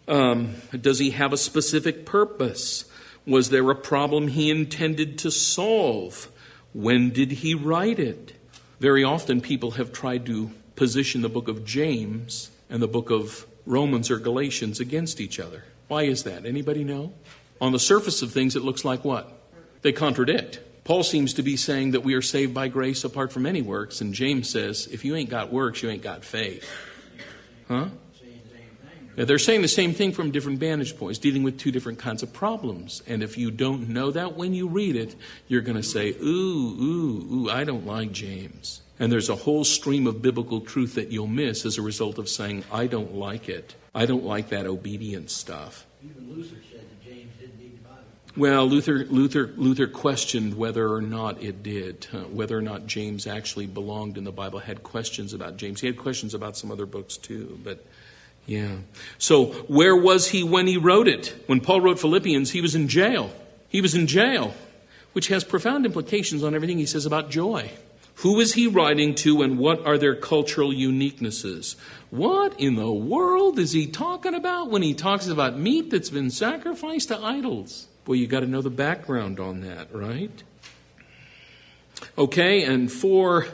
um, does he have a specific purpose? Was there a problem he intended to solve? When did he write it? Very often, people have tried to position the book of James and the book of Romans or Galatians against each other. Why is that? Anybody know? On the surface of things, it looks like what? They contradict. Paul seems to be saying that we are saved by grace apart from any works, and James says, if you ain't got works, you ain't got faith. Huh? Now, they're saying the same thing from different vantage points, dealing with two different kinds of problems. And if you don't know that when you read it, you're going to say, ooh, ooh, ooh, I don't like James. And there's a whole stream of biblical truth that you'll miss as a result of saying, I don't like it. I don't like that obedience stuff. Even Luther said that James didn't need the Bible. Well, Luther, Luther, Luther questioned whether or not it did, uh, whether or not James actually belonged in the Bible. Had questions about James. He had questions about some other books too, but yeah. So, where was he when he wrote it? When Paul wrote Philippians, he was in jail. He was in jail, which has profound implications on everything he says about joy. Who is he writing to and what are their cultural uniquenesses? What in the world is he talking about when he talks about meat that's been sacrificed to idols? Well, you got to know the background on that, right? Okay, and for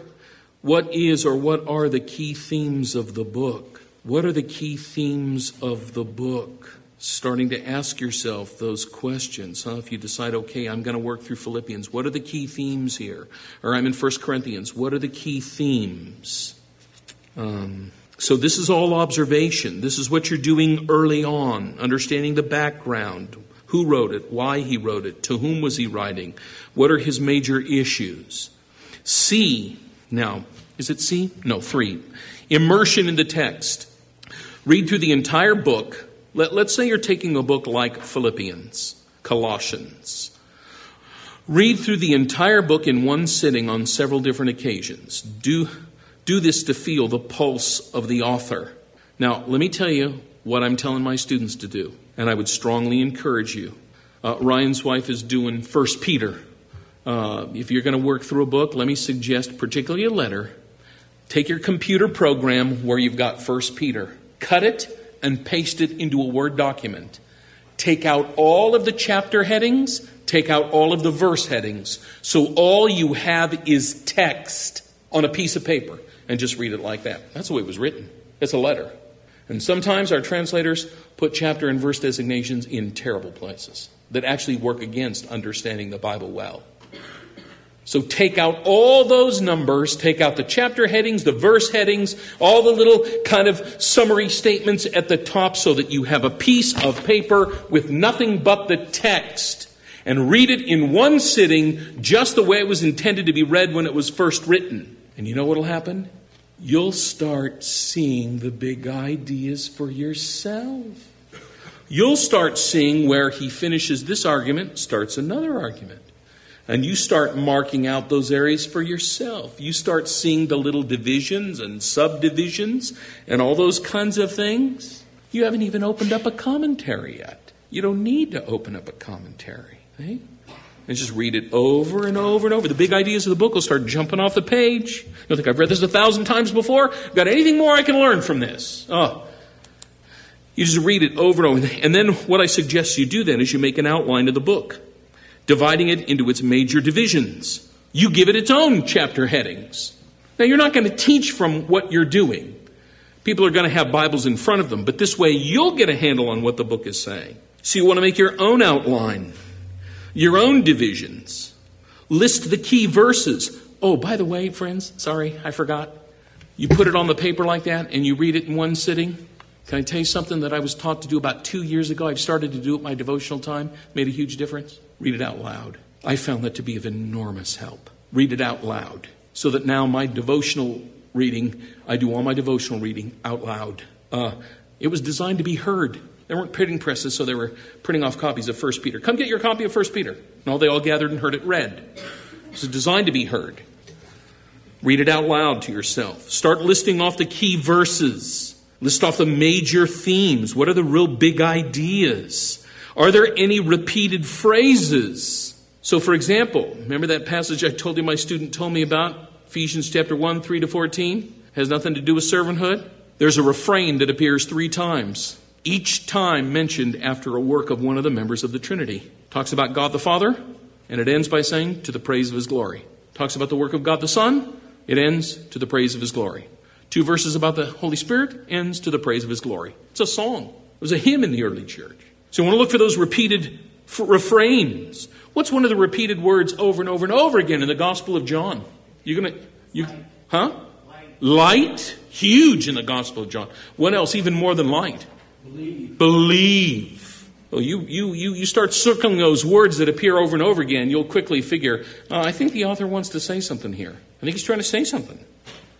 what is or what are the key themes of the book? What are the key themes of the book? Starting to ask yourself those questions. Huh? If you decide, okay, I'm going to work through Philippians, what are the key themes here? Or I'm in 1 Corinthians, what are the key themes? Um, so this is all observation. This is what you're doing early on, understanding the background. Who wrote it? Why he wrote it? To whom was he writing? What are his major issues? C. Now, is it C? No, three. Immersion in the text. Read through the entire book Let, let's say you're taking a book like Philippians, Colossians. Read through the entire book in one sitting on several different occasions. Do, do this to feel the pulse of the author. Now, let me tell you what I'm telling my students to do, and I would strongly encourage you. Uh, Ryan's wife is doing First Peter. Uh, if you're going to work through a book, let me suggest, particularly a letter, take your computer program where you've got First Peter, cut it and paste it into a Word document. Take out all of the chapter headings, take out all of the verse headings, so all you have is text on a piece of paper, and just read it like that. That's the way it was written. It's a letter. And sometimes our translators put chapter and verse designations in terrible places that actually work against understanding the Bible well. So take out all those numbers, take out the chapter headings, the verse headings, all the little kind of summary statements at the top so that you have a piece of paper with nothing but the text and read it in one sitting just the way it was intended to be read when it was first written. And you know what will happen? You'll start seeing the big ideas for yourself. You'll start seeing where he finishes this argument, starts another argument. And you start marking out those areas for yourself. You start seeing the little divisions and subdivisions and all those kinds of things. You haven't even opened up a commentary yet. You don't need to open up a commentary. Eh? And just read it over and over and over. The big ideas of the book will start jumping off the page. You'll think, I've read this a thousand times before. Got anything more I can learn from this? Oh. You just read it over and over. And then what I suggest you do then is you make an outline of the book dividing it into its major divisions. You give it its own chapter headings. Now, you're not going to teach from what you're doing. People are going to have Bibles in front of them, but this way you'll get a handle on what the book is saying. So you want to make your own outline, your own divisions. List the key verses. Oh, by the way, friends, sorry, I forgot. You put it on the paper like that and you read it in one sitting. Can I tell you something that I was taught to do about two years ago? I've started to do it my devotional time, made a huge difference. Read it out loud. I found that to be of enormous help. Read it out loud. So that now my devotional reading, I do all my devotional reading out loud. Uh, it was designed to be heard. There weren't printing presses, so they were printing off copies of 1 Peter. Come get your copy of 1 Peter. And all they all gathered and heard it read. It was designed to be heard. Read it out loud to yourself. Start listing off the key verses. List off the major themes. What are the real big ideas? Are there any repeated phrases? So, for example, remember that passage I told you my student told me about? Ephesians chapter 1, 3 to 14? Has nothing to do with servanthood? There's a refrain that appears three times, each time mentioned after a work of one of the members of the Trinity. Talks about God the Father, and it ends by saying, to the praise of his glory. Talks about the work of God the Son, it ends to the praise of his glory. Two verses about the Holy Spirit ends to the praise of his glory. It's a song. It was a hymn in the early church. So you want to look for those repeated f- refrains. What's one of the repeated words over and over and over again in the Gospel of John? You're gonna, you, huh? Light. light. Huge in the Gospel of John. What else? Even more than light. Believe. Believe. Well, you, you, you, you start circling those words that appear over and over again, you'll quickly figure, uh, I think the author wants to say something here. I think he's trying to say something.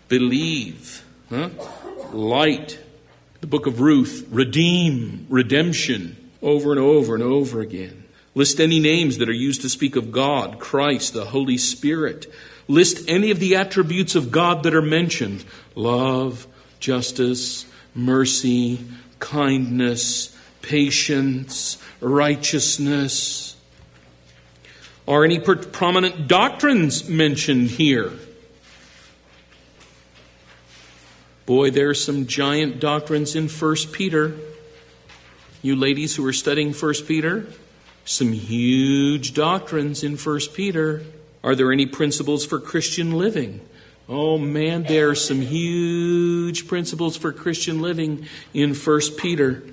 Believe. Huh? Light. The book of Ruth. Redeem. Redemption. Over and over and over again. List any names that are used to speak of God, Christ, the Holy Spirit. List any of the attributes of God that are mentioned love, justice, mercy, kindness, patience, righteousness. Are any prominent doctrines mentioned here? Boy, there are some giant doctrines in 1 Peter. You ladies who are studying 1 Peter, some huge doctrines in 1 Peter. Are there any principles for Christian living? Oh man, there are some huge principles for Christian living in 1 Peter.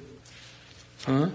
Huh?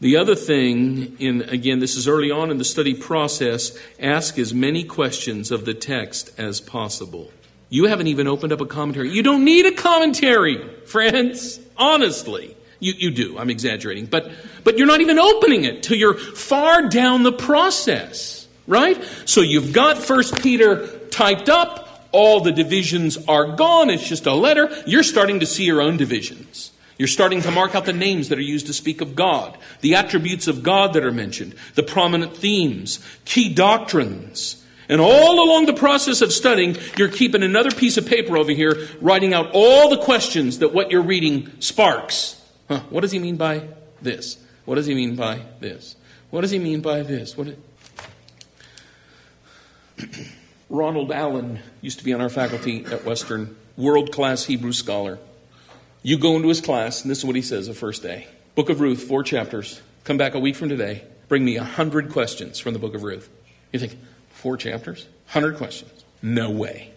The other thing, in again, this is early on in the study process, ask as many questions of the text as possible. You haven't even opened up a commentary. You don't need a commentary, friends. Honestly. You, you do. I'm exaggerating. But, but you're not even opening it till you're far down the process. Right? So you've got First Peter typed up. All the divisions are gone. It's just a letter. You're starting to see your own divisions. You're starting to mark out the names that are used to speak of God, the attributes of God that are mentioned, the prominent themes, key doctrines. And all along the process of studying, you're keeping another piece of paper over here, writing out all the questions that what you're reading sparks. Huh, what does he mean by this? What does he mean by this? What does he mean by this? What? Ronald Allen used to be on our faculty at Western, world class Hebrew scholar. You go into his class, and this is what he says the first day Book of Ruth, four chapters. Come back a week from today. Bring me a hundred questions from the book of Ruth. You think, four chapters? Hundred questions? No way.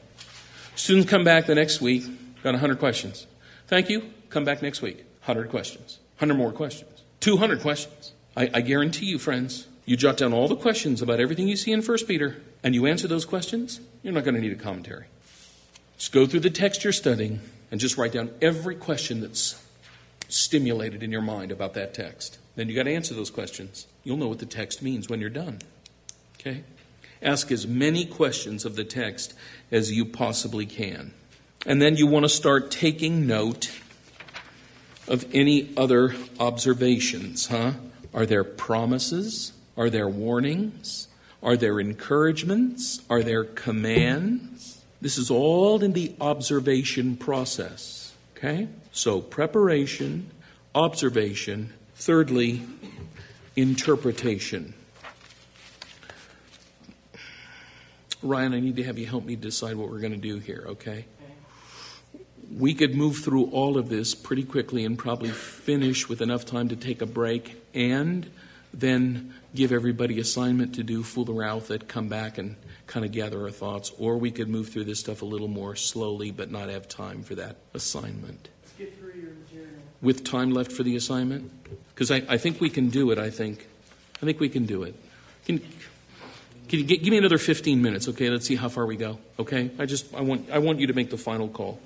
Students come back the next week, got a hundred questions. Thank you. Come back next week. Hundred questions. Hundred more questions. Two hundred questions. I, I guarantee you, friends, you jot down all the questions about everything you see in 1 Peter, and you answer those questions, you're not going to need a commentary. Just go through the text you're studying and just write down every question that's stimulated in your mind about that text. Then you got to answer those questions. You'll know what the text means when you're done. Okay? Ask as many questions of the text as you possibly can. And then you want to start taking note of any other observations, huh? Are there promises? Are there warnings? Are there encouragements? Are there commands? This is all in the observation process. Okay? So, preparation, observation, thirdly, interpretation. Ryan, I need to have you help me decide what we're going to do here, okay? We could move through all of this pretty quickly and probably finish with enough time to take a break and then give everybody assignment to do, fool around with it, come back and kind of gather our thoughts, or we could move through this stuff a little more slowly but not have time for that assignment. With time left for the assignment? Because I, I think we can do it, I think. I think we can do it. Can, can you get, give me another 15 minutes, okay? Let's see how far we go, okay? I just, I want, I want you to make the final call.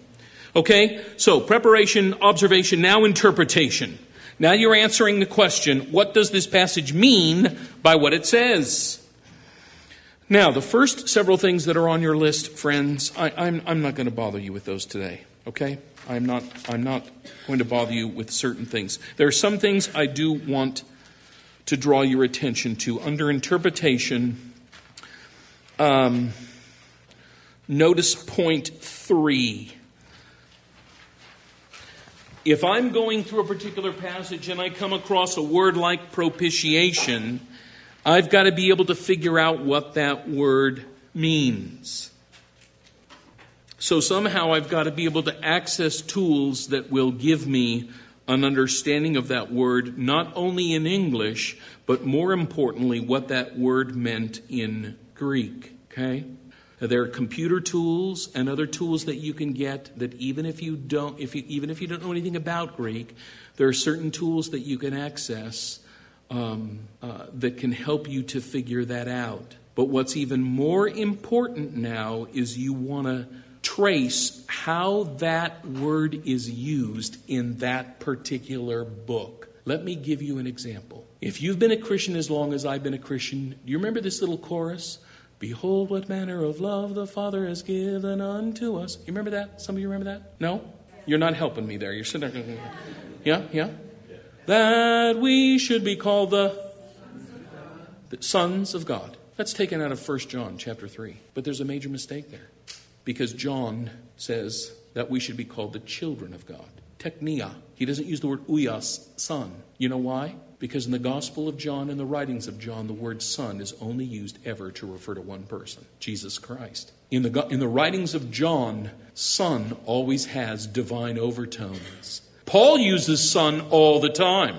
Okay? So, preparation, observation, now interpretation. Now you're answering the question what does this passage mean by what it says? Now, the first several things that are on your list, friends, I, am I'm, I'm not going to bother you with those today, okay? I'm not, I'm not going to bother you with certain things. There are some things I do want to draw your attention to. Under interpretation, um, notice point three if I'm going through a particular passage and I come across a word like propitiation, I've got to be able to figure out what that word means. So somehow I've got to be able to access tools that will give me an understanding of that word, not only in English, but more importantly, what that word meant in Greek. Okay? There are computer tools and other tools that you can get that even if you don't, if you, even if you don't know anything about Greek, there are certain tools that you can access um, uh, that can help you to figure that out. But what's even more important now is you want to trace how that word is used in that particular book. Let me give you an example. If you've been a Christian as long as I've been a Christian, do you remember this little chorus? Behold, what manner of love the Father has given unto us. You remember that? Some of you remember that? No? You're not helping me there. You're sitting there. Yeah, yeah? That we should be called the, sons of God. That's taken out of 1 John chapter 3. But there's a major mistake there. Because John says that we should be called the children of God. Technia. He doesn't use the word uyas, son. You know why? Because in the Gospel of John and the writings of John, the word son is only used ever to refer to one person, Jesus Christ. In the, in the writings of John, son always has divine overtones. Paul uses son all the time.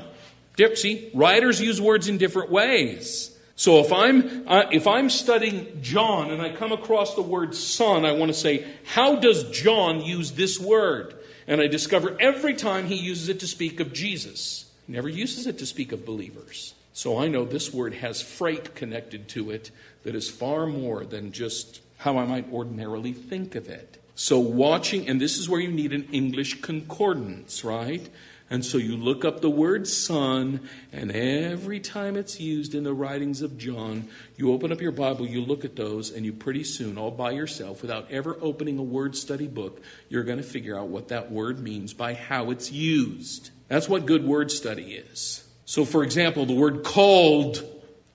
See, writers use words in different ways. So if I'm uh, if I'm studying John and I come across the word son, I want to say, how does John use this word? And I discover every time he uses it to speak of Jesus. Never uses it to speak of believers. So I know this word has freight connected to it that is far more than just how I might ordinarily think of it. So watching, and this is where you need an English concordance, right? And so you look up the word son, and every time it's used in the writings of John, you open up your Bible, you look at those, and you pretty soon, all by yourself, without ever opening a word study book, you're going to figure out what that word means by how it's used. That's what good word study is. So, for example, the word called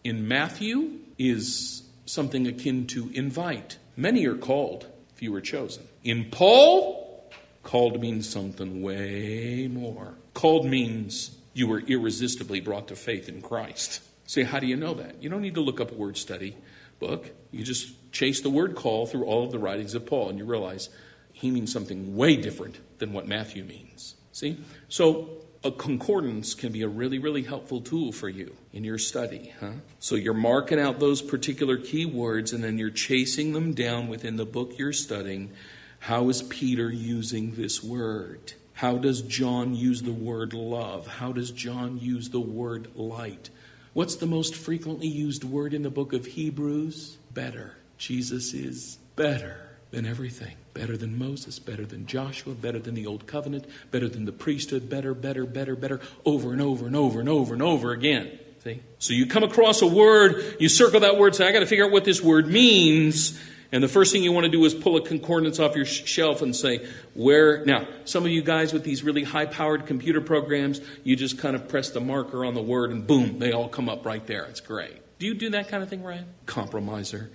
in Matthew is something akin to invite. Many are called, few are chosen. In Paul, called means something way more. Called means you were irresistibly brought to faith in Christ. Say, how do you know that? You don't need to look up a word study book. You just chase the word call through all of the writings of Paul, and you realize he means something way different than what Matthew means. See? So a concordance can be a really, really helpful tool for you in your study, huh? So you're marking out those particular keywords and then you're chasing them down within the book you're studying. How is Peter using this word? How does John use the word love? How does John use the word light? What's the most frequently used word in the book of Hebrews? Better. Jesus is better than everything. Better than Moses, better than Joshua, better than the old covenant, better than the priesthood, better, better, better, better, over and over and over and over and over again. See? So you come across a word, you circle that word, say, I got to figure out what this word means. And the first thing you want to do is pull a concordance off your shelf and say, where. Now, some of you guys with these really high powered computer programs, you just kind of press the marker on the word and boom, they all come up right there. It's great. Do you do that kind of thing, Ryan? Compromiser.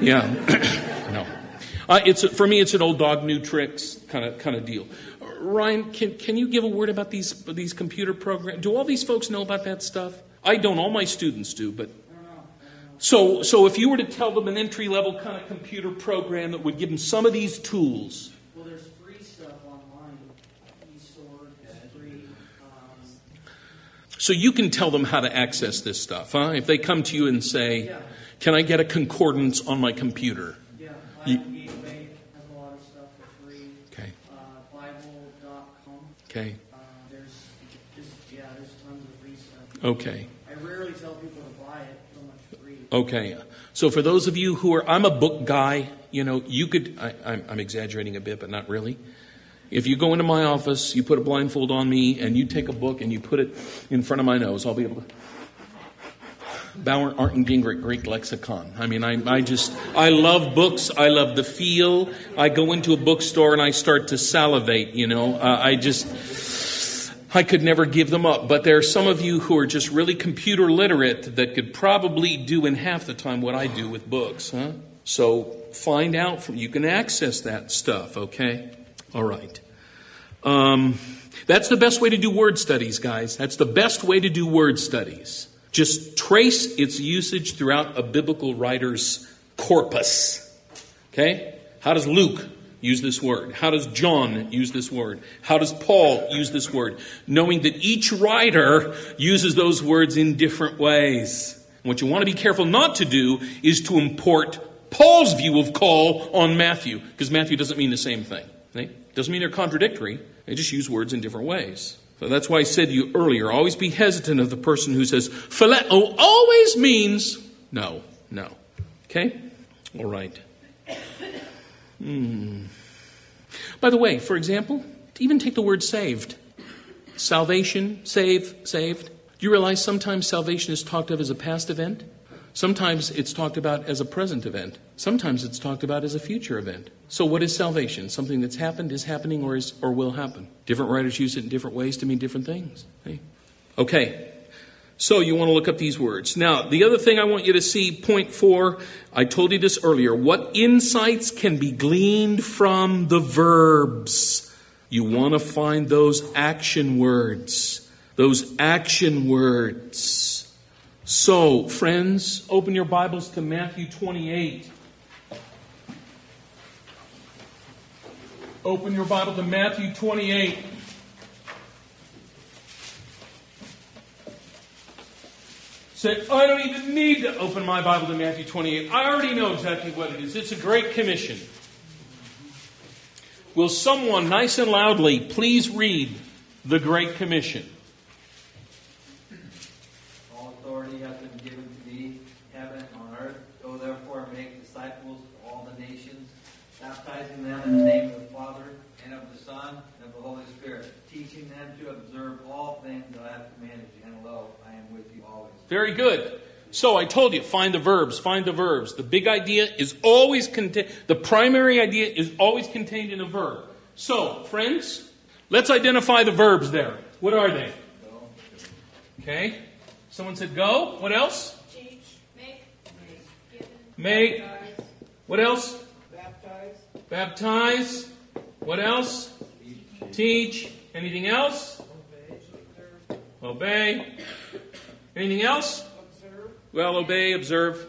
Yeah. no. Uh, it's for me, it's an old dog, new tricks kind of kind of deal. Ryan, can can you give a word about these these computer programs? Do all these folks know about that stuff? I don't. All my students do, but. So, so if you were to tell them an entry level kind of computer program that would give them some of these tools, well, there's free stuff online. eSword is free. Um, so you can tell them how to access this stuff, huh? If they come to you and say, Yeah. "Can I get a concordance on my computer?" yeah, You- Bible Gateway has a lot of stuff for free. Okay. Uh, Bible.com. Okay. Uh, there's just yeah, there's tons of free stuff. Okay. I rarely tell people to buy it. So much free. Okay. So for those of you who are, I'm a book guy, you know, you could, I, I'm, I'm exaggerating a bit, but not really. If you go into my office, you put a blindfold on me, and you take a book and you put it in front of my nose, I'll be able to. Bauer, Arndt, and Gingrich Greek Lexicon. I mean, I, I just, I love books. I love the feel. I go into a bookstore and I start to salivate, you know. Uh, I just, I could never give them up. But there are some of you who are just really computer literate that could probably do in half the time what I do with books, huh? So find out from, you can access that stuff, okay? All right. Um, that's the best way to do word studies, guys. That's the best way to do word studies. Just trace its usage throughout a biblical writer's corpus. Okay? How does Luke use this word? How does John use this word? How does Paul use this word? Knowing that each writer uses those words in different ways. What you want to be careful not to do is to import Paul's view of call on Matthew, because Matthew doesn't mean the same thing. See? Doesn't mean they're contradictory. They just use words in different ways. So that's why I said to you earlier, always be hesitant of the person who says, phileo always means no, no. Okay? All right. Hmm. By the way, for example, even take the word saved. Salvation, save, saved. Do you realize sometimes salvation is talked of as a past event? Sometimes it's talked about as a present event. Sometimes it's talked about as a future event. So what is salvation? Something that's happened, is happening, or is or will happen. Different writers use it in different ways to mean different things. Okay. okay. So you want to look up these words. Now, the other thing I want you to see, point four, I told you this earlier. What insights can be gleaned from the verbs? You want to find those action words. Those action words. So, friends, open your Bibles to Matthew 28. Open your Bible to Matthew 28. Say, I don't even need to open my Bible to Matthew 28. I already know exactly what it is. It's a great commission. Will someone, nice and loudly, please read the Great Commission? baptizing them in the name of the Father and of the Son and of the Holy Spirit, teaching them to observe all things that I have commanded you. And lo, I am with you always. Very good. So I told you, find the verbs, find the verbs. The big idea is always contained, the primary idea is always contained in a verb. So, friends, let's identify the verbs there. What are they? Okay. Someone said go. What else? Teach. Make. Make. What else? Baptize. What else? Teach. Anything else? Obey. Anything else? observe, Well, obey, observe.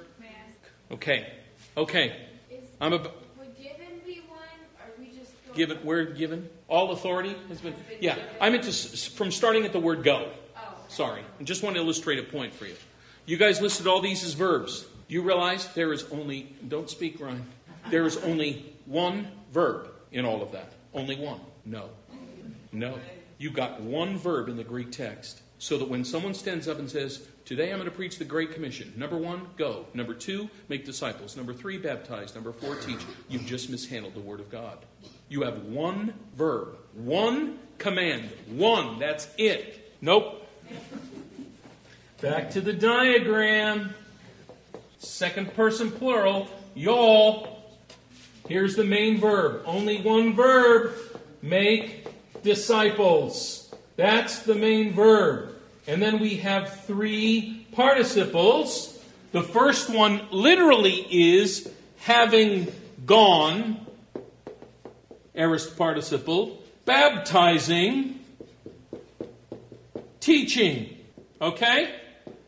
Okay. Okay. is, I'm a, would given be one, or we just go? given word given. All authority has been. Yeah, I meant to from starting at the word go. Oh, Sorry, I just want to illustrate a point for you. You guys listed all these as verbs. You realize there is only. Don't speak, Ryan. There is only one verb in all of that. Only one. No. No. You've got one verb in the Greek text. So that when someone stands up and says, Today I'm going to preach the Great Commission. Number one, go. Number two, make disciples. Number three, baptize. Number four, teach. You've just mishandled the Word of God. You have one verb, one command, one. That's it. Nope. Back to the diagram. Second person plural. Y'all. Here's the main verb. Only one verb. Make disciples. That's the main verb. And then we have three participles. The first one literally is having gone, aorist participle, baptizing, teaching. Okay?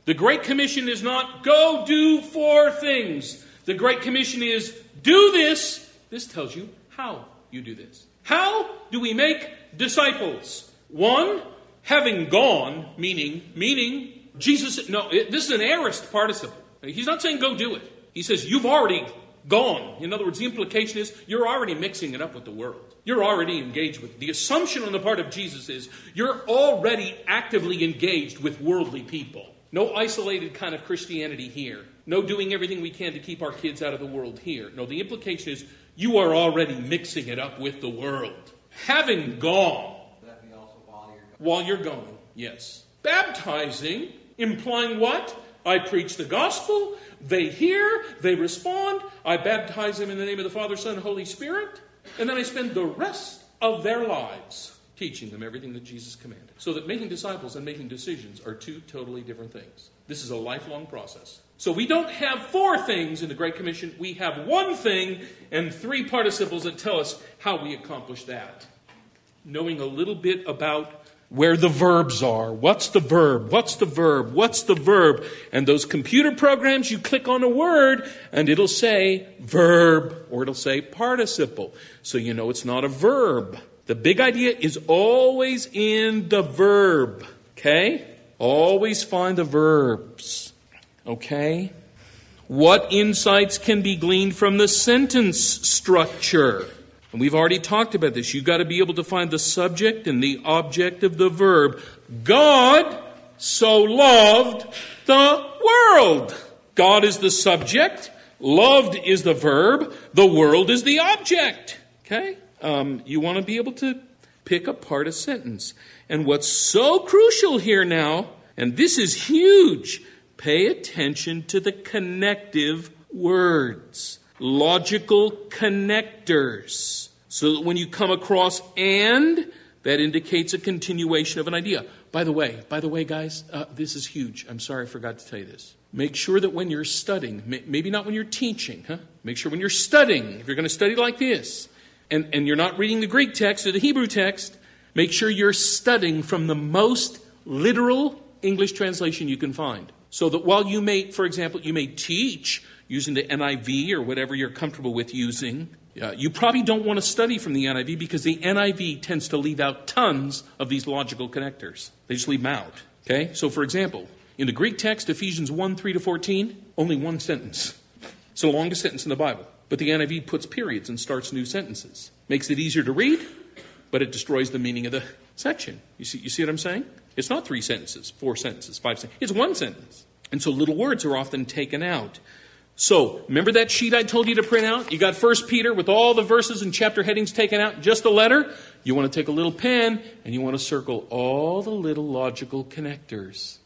The Great Commission is not go do four things. The Great Commission is do this. This tells you how you do this. How do we make disciples? One, having gone, meaning, meaning, Jesus, no, it, this is an aorist participle. He's not saying go do it. He says you've already gone. In other words, the implication is you're already mixing it up with the world. You're already engaged with. it. The assumption on the part of Jesus is you're already actively engaged with worldly people. No isolated kind of Christianity here. No doing everything we can to keep our kids out of the world here. No, the implication is you are already mixing it up with the world. Having gone, while you're going, yes. Baptizing, implying what? I preach the gospel, they hear, they respond, I baptize them in the name of the Father, Son, Holy Spirit, and then I spend the rest of their lives teaching them everything that Jesus commanded. So that making disciples and making decisions are two totally different things. This is a lifelong process. So we don't have four things in the Great Commission, we have one thing and three participles that tell us how we accomplish that knowing a little bit about where the verbs are. What's the verb? What's the verb? What's the verb? And those computer programs, you click on a word and it'll say verb or it'll say participle. So you know it's not a verb. The big idea is always in the verb. Okay? Always find the verbs. Okay? What insights can be gleaned from the sentence structure? And we've already talked about this. You've got to be able to find the subject and the object of the verb. God so loved the world. God is the subject. Loved is the verb. The world is the object. Okay? Um, you want to be able to pick apart a sentence. And what's so crucial here now, and this is huge, pay attention to the connective words, logical connectors. So that when you come across and, that indicates a continuation of an idea. By the way, by the way, guys, uh, this is huge. I'm sorry I forgot to tell you this. Make sure that when you're studying, may- maybe not when you're teaching, huh? Make sure when you're studying, if you're going to study like this, and, and you're not reading the Greek text or the Hebrew text, make sure you're studying from the most literal English translation you can find. So that while you may, for example, you may teach using the NIV or whatever you're comfortable with using, uh, you probably don't want to study from the NIV because the NIV tends to leave out tons of these logical connectors. They just leave them out. Okay? So, for example, in the Greek text, Ephesians 1 3 to 14, only one sentence. It's the longest sentence in the Bible. But the NIV puts periods and starts new sentences. Makes it easier to read, but it destroys the meaning of the section. You see, you see what I'm saying? It's not three sentences, four sentences, five sentences. It's one sentence. And so little words are often taken out. So, remember that sheet I told you to print out? You got First Peter with all the verses and chapter headings taken out, just a letter? You want to take a little pen and you want to circle all the little logical connectors.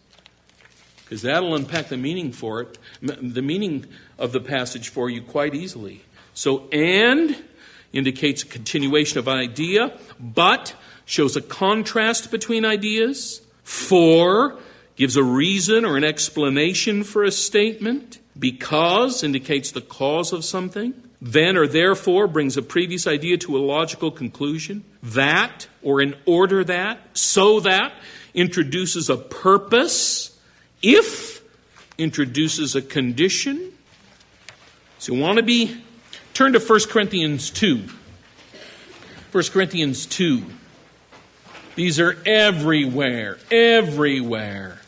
because that'll unpack the meaning for it, the meaning of the passage for you quite easily. So, and indicates a continuation of an idea, but shows a contrast between ideas. For gives a reason or an explanation for a statement. Because indicates the cause of something. Then or therefore brings a previous idea to a logical conclusion. That or in order that, so that introduces a purpose. If introduces a condition. So you want to be, turn to 1 Corinthians 2. 1 Corinthians 2. These are everywhere, everywhere.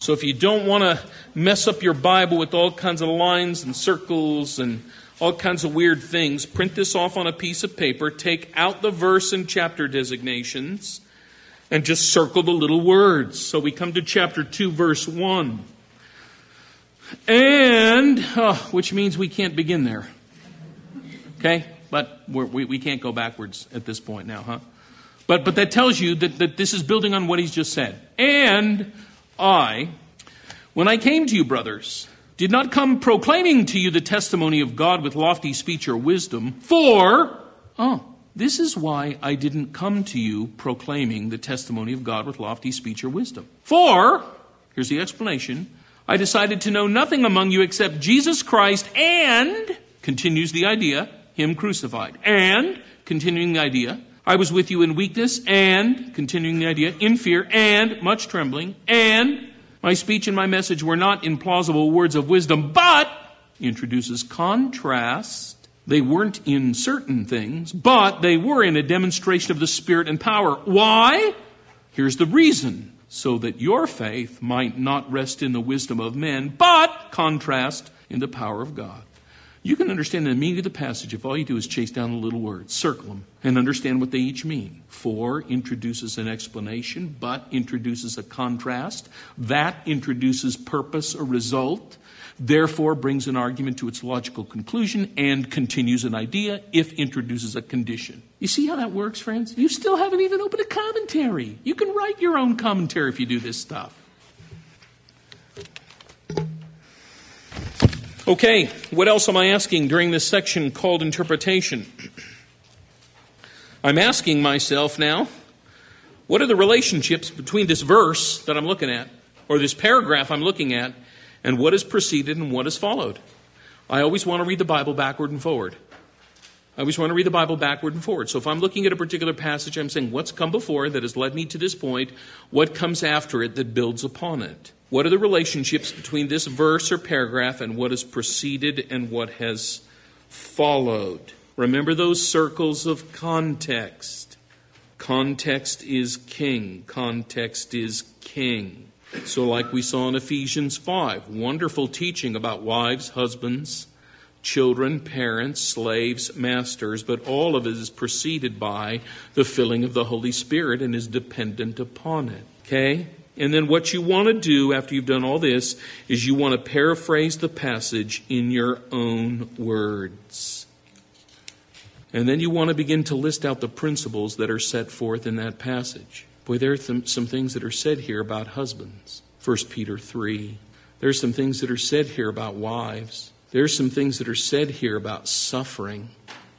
So if you don't want to mess up your Bible with all kinds of lines and circles and all kinds of weird things, print this off on a piece of paper, take out the verse and chapter designations, and just circle the little words. So we come to chapter 2, verse 1. And, oh, which means we can't begin there. Okay? But we we, can't go backwards at this point now, huh? But, but that tells you that, that this is building on what he's just said. And I, when I came to you, brothers, did not come proclaiming to you the testimony of God with lofty speech or wisdom, for, oh, this is why I didn't come to you proclaiming the testimony of God with lofty speech or wisdom. For, here's the explanation, I decided to know nothing among you except Jesus Christ and, continues the idea, Him crucified. And, continuing the idea, I was with you in weakness and, continuing the idea, in fear and much trembling and my speech and my message were not in plausible words of wisdom, but introduces contrast. They weren't in certain things, but they were in a demonstration of the Spirit and power. Why? Here's the reason. So that your faith might not rest in the wisdom of men, but contrast in the power of God. You can understand the meaning of the passage if all you do is chase down the little words, circle them, and understand what they each mean. For introduces an explanation, but introduces a contrast. That introduces purpose or result. Therefore brings an argument to its logical conclusion and continues an idea if introduces a condition. You see how that works, friends? You still haven't even opened a commentary. You can write your own commentary if you do this stuff. Okay, what else am I asking during this section called interpretation? I'm asking myself now, what are the relationships between this verse that I'm looking at, or this paragraph I'm looking at, and what has preceded and what has followed? I always want to read the Bible backward and forward. I always want to read the Bible backward and forward. So if I'm looking at a particular passage, I'm saying what's come before that has led me to this point, what comes after it that builds upon it. What are the relationships between this verse or paragraph and what has preceded and what has followed? Remember those circles of context. Context is king. Context is king. So, like we saw in Ephesians 5, wonderful teaching about wives, husbands, children, parents, slaves, masters, but all of it is preceded by the filling of the Holy Spirit and is dependent upon it. Okay? And then what you want to do after you've done all this is you want to paraphrase the passage in your own words. And then you want to begin to list out the principles that are set forth in that passage. Boy, there are th- some things that are said here about husbands. 1 Peter 3. There are some things that are said here about wives. There are some things that are said here about suffering.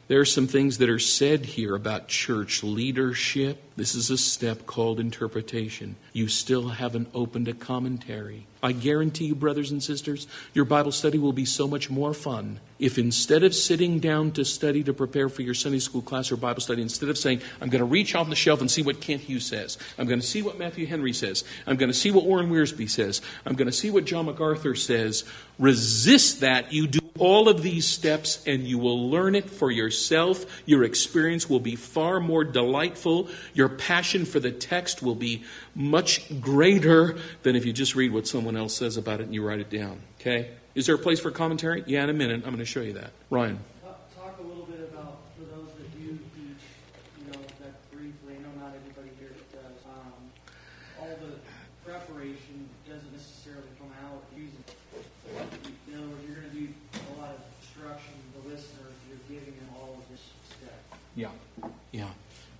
There are some things that are said here about church leadership. This is a step called interpretation. You still haven't opened a commentary. I guarantee you, brothers and sisters, your Bible study will be so much more fun if instead of sitting down to study to prepare for your Sunday school class or Bible study, instead of saying, I'm going to reach off the shelf and see what Kent Hughes says, I'm going to see what Matthew Henry says, I'm going to see what Warren Wiersbe says, I'm going to see what John MacArthur says, resist that. You do all of these steps and you will learn it for yourself. Your experience will be far more delightful. Your passion for the text will be much greater than if you just read what someone else says about it and you write it down. Okay? Is there a place for commentary? Yeah, in a minute. I'm going to show you that. Ryan. Talk, a little bit about, for those that do teach, you know, that briefly. I know not everybody here does. Um, all the preparation doesn't necessarily come out using. You know, you're going to do a lot of instruction to the listener if you're giving them all of this stuff. Yeah. Yeah.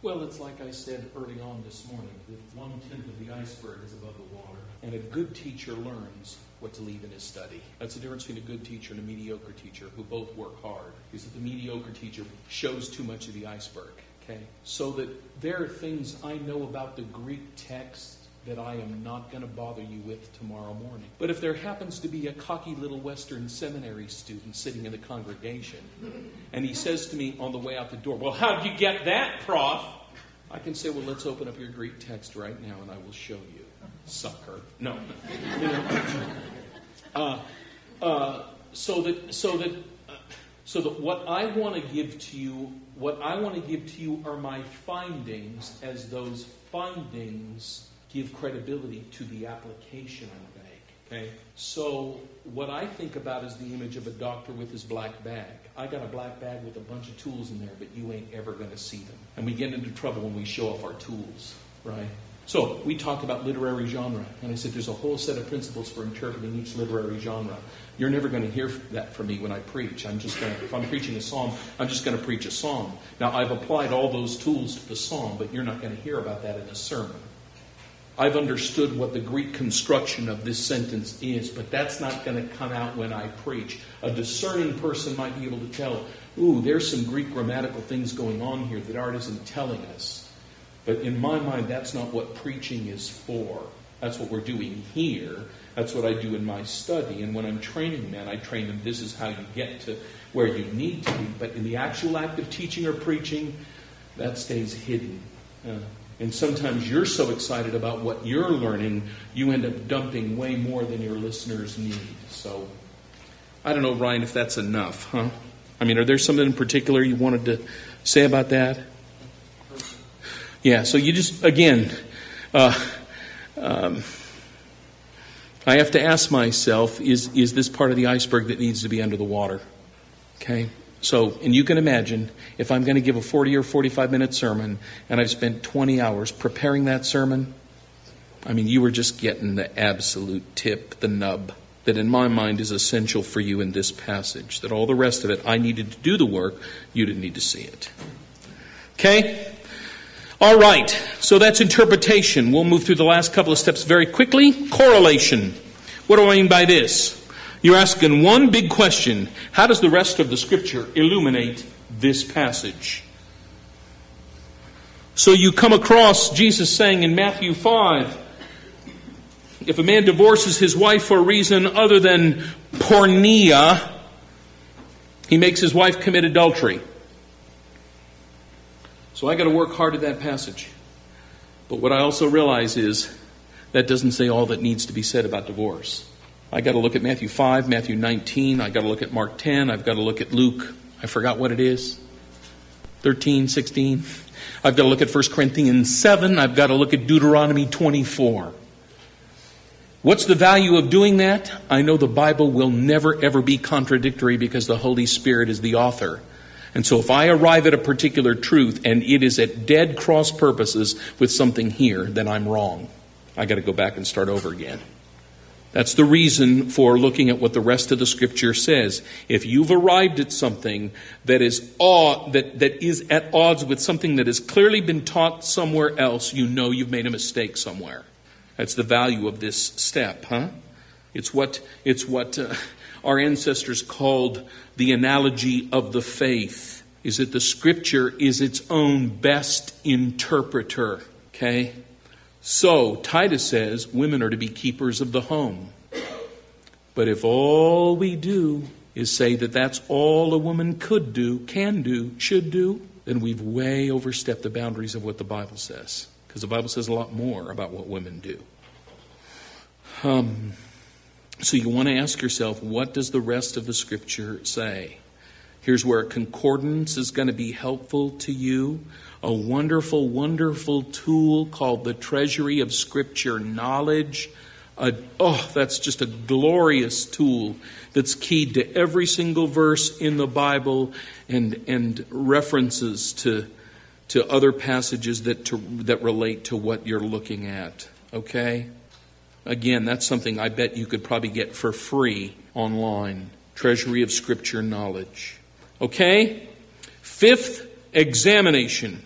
Well, it's like I said early on this morning that one tenth of the iceberg is above the water. And a good teacher learns what to leave in his study. That's the difference between a good teacher and a mediocre teacher who both work hard. Is that the mediocre teacher shows too much of the iceberg. Okay? So that there are things I know about the Greek text that I am not going to bother you with tomorrow morning. But if there happens to be a cocky little Western seminary student sitting in the congregation, and he says to me on the way out the door, Well, how'd you get that, Prof? I can say, Well, let's open up your Greek text right now and I will show you, sucker. No. You know, uh, uh, so that, so that, uh, so that what I want to give to you, what I want to give to you are my findings as those findings give credibility to the application I make. Okay? So, what I think about is the image of a doctor with his black bag. I got a black bag with a bunch of tools in there, but you ain't ever going to see them. And we get into trouble when we show off our tools, right? So, we talk about literary genre, and I said there's a whole set of principles for interpreting each literary genre. You're never going to hear that from me when I preach. I'm just going to, if I'm preaching a psalm, I'm just going to preach a psalm. Now, I've applied all those tools to the psalm, but you're not going to hear about that in a sermon. I've understood what the Greek construction of this sentence is, but that's not going to come out when I preach. A discerning person might be able to tell, ooh, there's some Greek grammatical things going on here that Art isn't telling us. But in my mind, that's not what preaching is for. That's what we're doing here. That's what I do in my study. And when I'm training men, I train them this is how you get to where you need to be. But in the actual act of teaching or preaching, that stays hidden. Uh, and sometimes you're so excited about what you're learning, you end up dumping way more than your listeners need. So, I don't know, Ryan, if that's enough, huh? I mean, are there something in particular you wanted to say about that? Yeah, so you just, again, uh, um, I have to ask myself is, is this part of the iceberg that needs to be under the water? Okay? So, and you can imagine if I'm going to give a 40 or 45 minute sermon and I've spent 20 hours preparing that sermon, I mean, you were just getting the absolute tip, the nub that in my mind is essential for you in this passage. That all the rest of it, I needed to do the work, you didn't need to see it. Okay? All right, so that's interpretation. We'll move through the last couple of steps very quickly. Correlation. What do I mean by this? You're asking one big question How does the rest of the scripture illuminate this passage? So you come across Jesus saying in Matthew 5 if a man divorces his wife for a reason other than porneia, he makes his wife commit adultery. So I got to work hard at that passage. But what I also realize is that doesn't say all that needs to be said about divorce. I got to look at Matthew 5, Matthew 19. I got to look at Mark 10. I've got to look at Luke. I forgot what it is. 13, 16. I've got to look at 1 Corinthians 7. I've got to look at Deuteronomy 24. What's the value of doing that? I know the Bible will never ever be contradictory because the Holy Spirit is the author. And so if I arrive at a particular truth and it is at dead cross purposes with something here, then I'm wrong. I got to go back and start over again. That's the reason for looking at what the rest of the scripture says. If you've arrived at something that is aw- that, that is at odds with something that has clearly been taught somewhere else, you know you've made a mistake somewhere. That's the value of this step, huh? It's what, it's what uh, our ancestors called the analogy of the faith, is that the scripture is its own best interpreter, okay? So, Titus says women are to be keepers of the home. But if all we do is say that that's all a woman could do, can do, should do, then we've way overstepped the boundaries of what the Bible says. Because the Bible says a lot more about what women do. Um, so you want to ask yourself, what does the rest of the scripture say? Here's where a concordance is going to be helpful to you a wonderful, wonderful tool called the Treasury of Scripture Knowledge. oh, that's just a glorious tool that's keyed to every single verse in the Bible and, and references to, to other passages that, to, that relate to what you're looking at. Okay? Again, that's something I bet you could probably get for free online. Treasury of Scripture Knowledge. Okay? Fifth, examination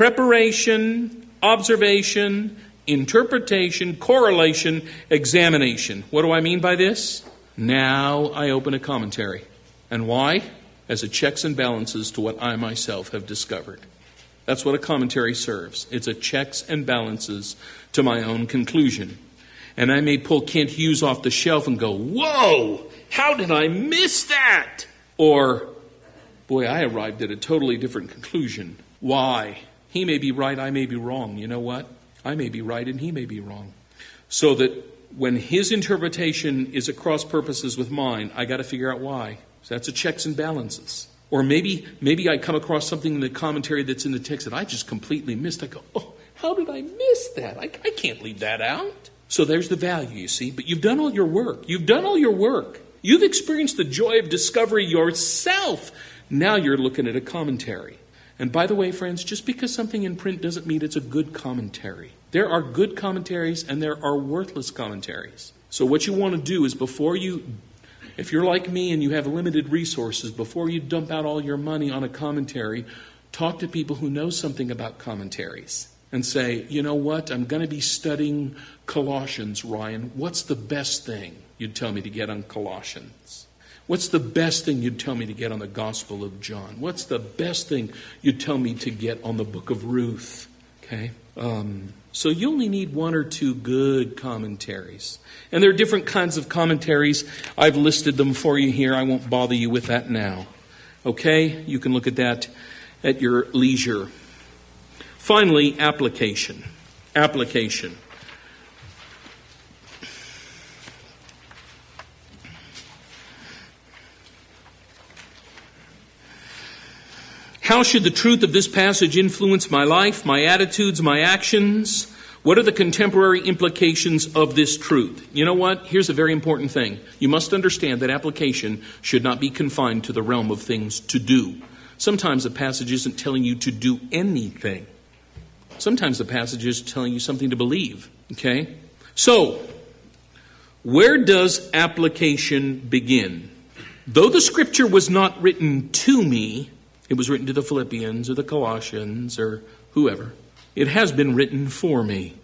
preparation, observation, interpretation, correlation, examination. What do I mean by this? Now I open a commentary. And why? As a checks and balances to what I myself have discovered. That's what a commentary serves. It's a checks and balances to my own conclusion. And I may pull Kent Hughes off the shelf and go, Whoa, how did I miss that? Or, Boy, I arrived at a totally different conclusion. Why? He may be right, I may be wrong. You know what? I may be right and he may be wrong. So that when his interpretation is at cross purposes with mine, I got to figure out why. So that's a checks and balances. Or maybe maybe I come across something in the commentary that's in the text that I just completely missed. I go, oh, how did I miss that? I, I can't leave that out. So there's the value, you see. But you've done all your work. You've done all your work. You've experienced the joy of discovery yourself. Now you're looking at a commentary. And by the way, friends, just because something in print doesn't mean it's a good commentary. There are good commentaries and there are worthless commentaries. So, what you want to do is before you, if you're like me and you have limited resources, before you dump out all your money on a commentary, talk to people who know something about commentaries and say, you know what, I'm going to be studying Colossians, Ryan. What's the best thing you'd tell me to get on Colossians? What's the best thing you'd tell me to get on the Gospel of John? What's the best thing you'd tell me to get on the book of Ruth? Okay? Um, so you only need one or two good commentaries. And there are different kinds of commentaries. I've listed them for you here. I won't bother you with that now. Okay? You can look at that at your leisure. Finally, application. Application. How should the truth of this passage influence my life, my attitudes, my actions? What are the contemporary implications of this truth? You know what? Here's a very important thing. You must understand that application should not be confined to the realm of things to do. Sometimes a passage isn't telling you to do anything. Sometimes the passage is telling you something to believe. Okay? So, where does application begin? Though the scripture was not written to me, it was written to the Philippians or the Colossians or whoever. It has been written for me.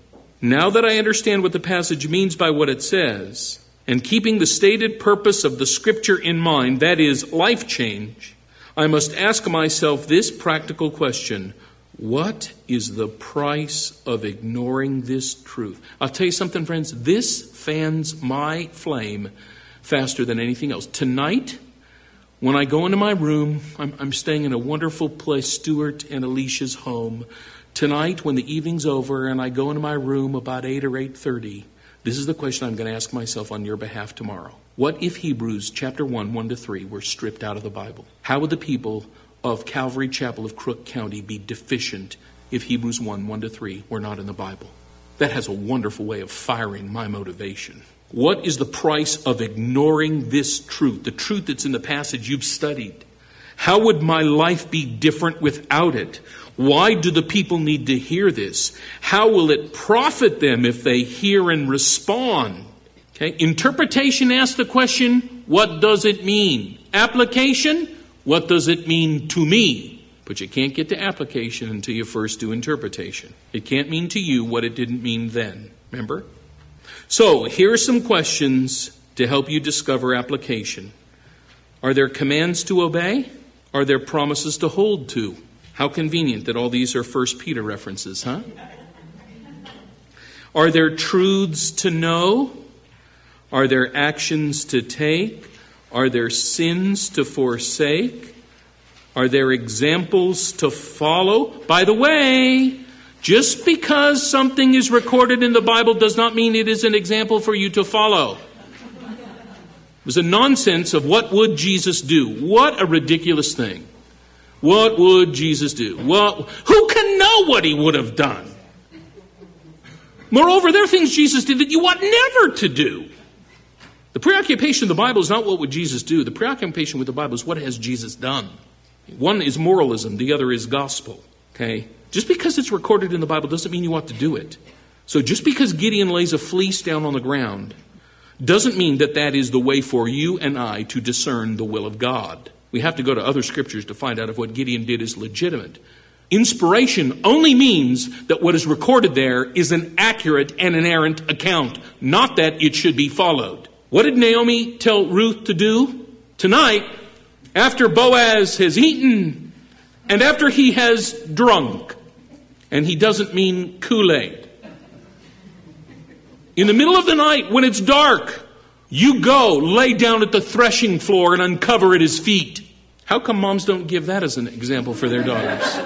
Now that I understand what the passage means by what it says, and keeping the stated purpose of the scripture in mind, that is, life change, I must ask myself this practical question What is the price of ignoring this truth? I'll tell you something, friends. This fans my flame faster than anything else. Tonight, when I go into my room, I'm, I'm, staying in a wonderful place, Stuart and Alicia's home. Tonight, when the evening's over and I go into my room about 8 or 8.30, this is the question I'm going to ask myself on your behalf tomorrow. What if Hebrews chapter 1, 1 to 3 were stripped out of the Bible? How would the people of Calvary Chapel of Crook County be deficient if Hebrews 1, 1 to 3 were not in the Bible? That has a wonderful way of firing my motivation. What is the price of ignoring this truth, the truth that's in the passage you've studied? How would my life be different without it? Why do the people need to hear this? How will it profit them if they hear and respond? Okay. Interpretation asks the question, what does it mean? Application, what does it mean to me? But you can't get to application until you first do interpretation. It can't mean to you what it didn't mean then. Remember? So, here are some questions to help you discover application. Are there commands to obey? Are there promises to hold to? How convenient that all these are First Peter references, huh? Are there truths to know? Are there actions to take? Are there sins to forsake? Are there examples to follow? By the way, just because something is recorded in the Bible does not mean it is an example for you to follow. It was a nonsense of what would Jesus do? What a ridiculous thing. What would Jesus do? Well, who can know what he would have done? Moreover, there are things Jesus did that you ought never to do. The preoccupation of the Bible is not what would Jesus do. The preoccupation with the Bible is what has Jesus done. One is moralism, the other is gospel. Okay? Just because it's recorded in the Bible doesn't mean you ought to do it. So just because Gideon lays a fleece down on the ground doesn't mean that that is the way for you and I to discern the will of God. We have to go to other scriptures to find out if what Gideon did is legitimate. Inspiration only means that what is recorded there is an accurate and inerrant account, not that it should be followed. What did Naomi tell Ruth to do? Tonight, after Boaz has eaten and after he has drunk, and he doesn't mean Kool Aid. In the middle of the night, when it's dark, you go lay down at the threshing floor and uncover at his feet. How come moms don't give that as an example for their daughters?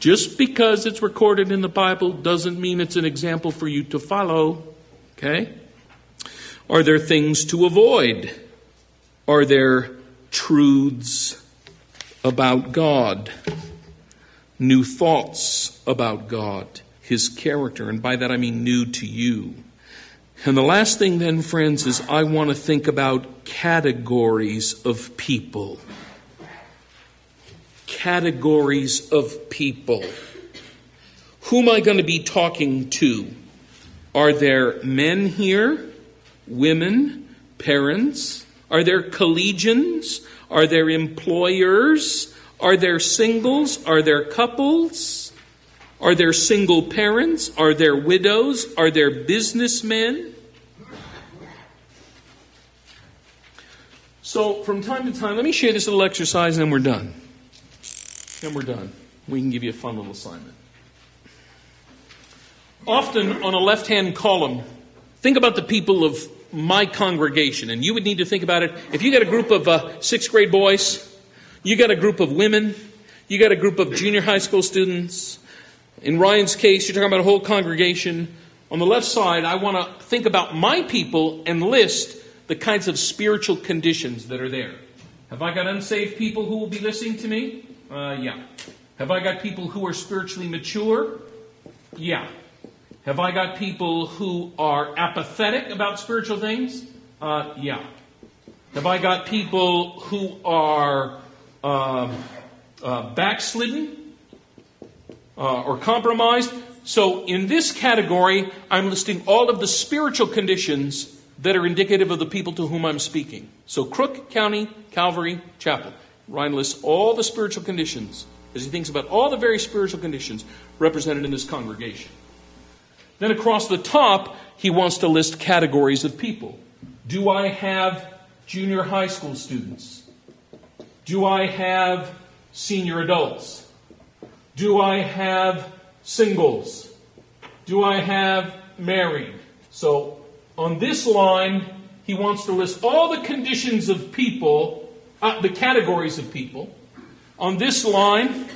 Just because it's recorded in the Bible doesn't mean it's an example for you to follow. Okay? Are there things to avoid? Are there truths about God? New thoughts about God, His character, and by that I mean new to you. And the last thing, then, friends, is I want to think about categories of people. Categories of people. Who am I going to be talking to? Are there men here? Women? Parents? Are there collegians? Are there employers? Are there singles? Are there couples? Are there single parents? Are there widows? Are there businessmen? So, from time to time, let me share this little exercise and then we're done. Then we're done. We can give you a fun little assignment. Often on a left hand column, think about the people of my congregation, and you would need to think about it. If you got a group of uh, sixth grade boys, you got a group of women, you got a group of junior high school students. In Ryan's case, you're talking about a whole congregation. On the left side, I want to think about my people and list the kinds of spiritual conditions that are there. Have I got unsaved people who will be listening to me? Uh, yeah. Have I got people who are spiritually mature? Yeah. Have I got people who are apathetic about spiritual things? Uh, yeah. Have I got people who are uh, uh, backslidden uh, or compromised? So, in this category, I'm listing all of the spiritual conditions that are indicative of the people to whom I'm speaking. So, Crook County Calvary Chapel. Ryan lists all the spiritual conditions as he thinks about all the very spiritual conditions represented in this congregation. Then across the top, he wants to list categories of people. Do I have junior high school students? Do I have senior adults? Do I have singles? Do I have married? So on this line, he wants to list all the conditions of people, uh, the categories of people. On this line,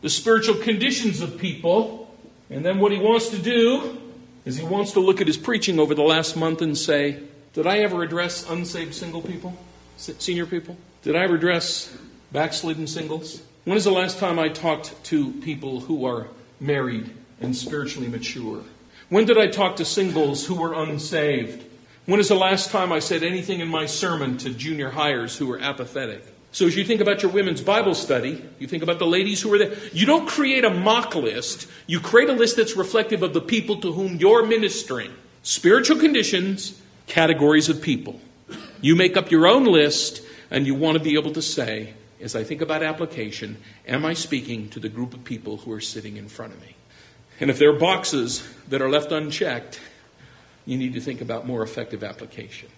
the spiritual conditions of people. And then what he wants to do is he wants to look at his preaching over the last month and say, Did I ever address unsaved single people, senior people? Did I ever address backslidden singles? When is the last time I talked to people who are married and spiritually mature? When did I talk to singles who were unsaved? When is the last time I said anything in my sermon to junior hires who were apathetic? So as you think about your women's Bible study, you think about the ladies who are there, you don't create a mock list. You create a list that's reflective of the people to whom you're ministering. Spiritual conditions, categories of people. You make up your own list, and you want to be able to say, as I think about application, am I speaking to the group of people who are sitting in front of me? And if there are boxes that are left unchecked, you need to think about more effective application.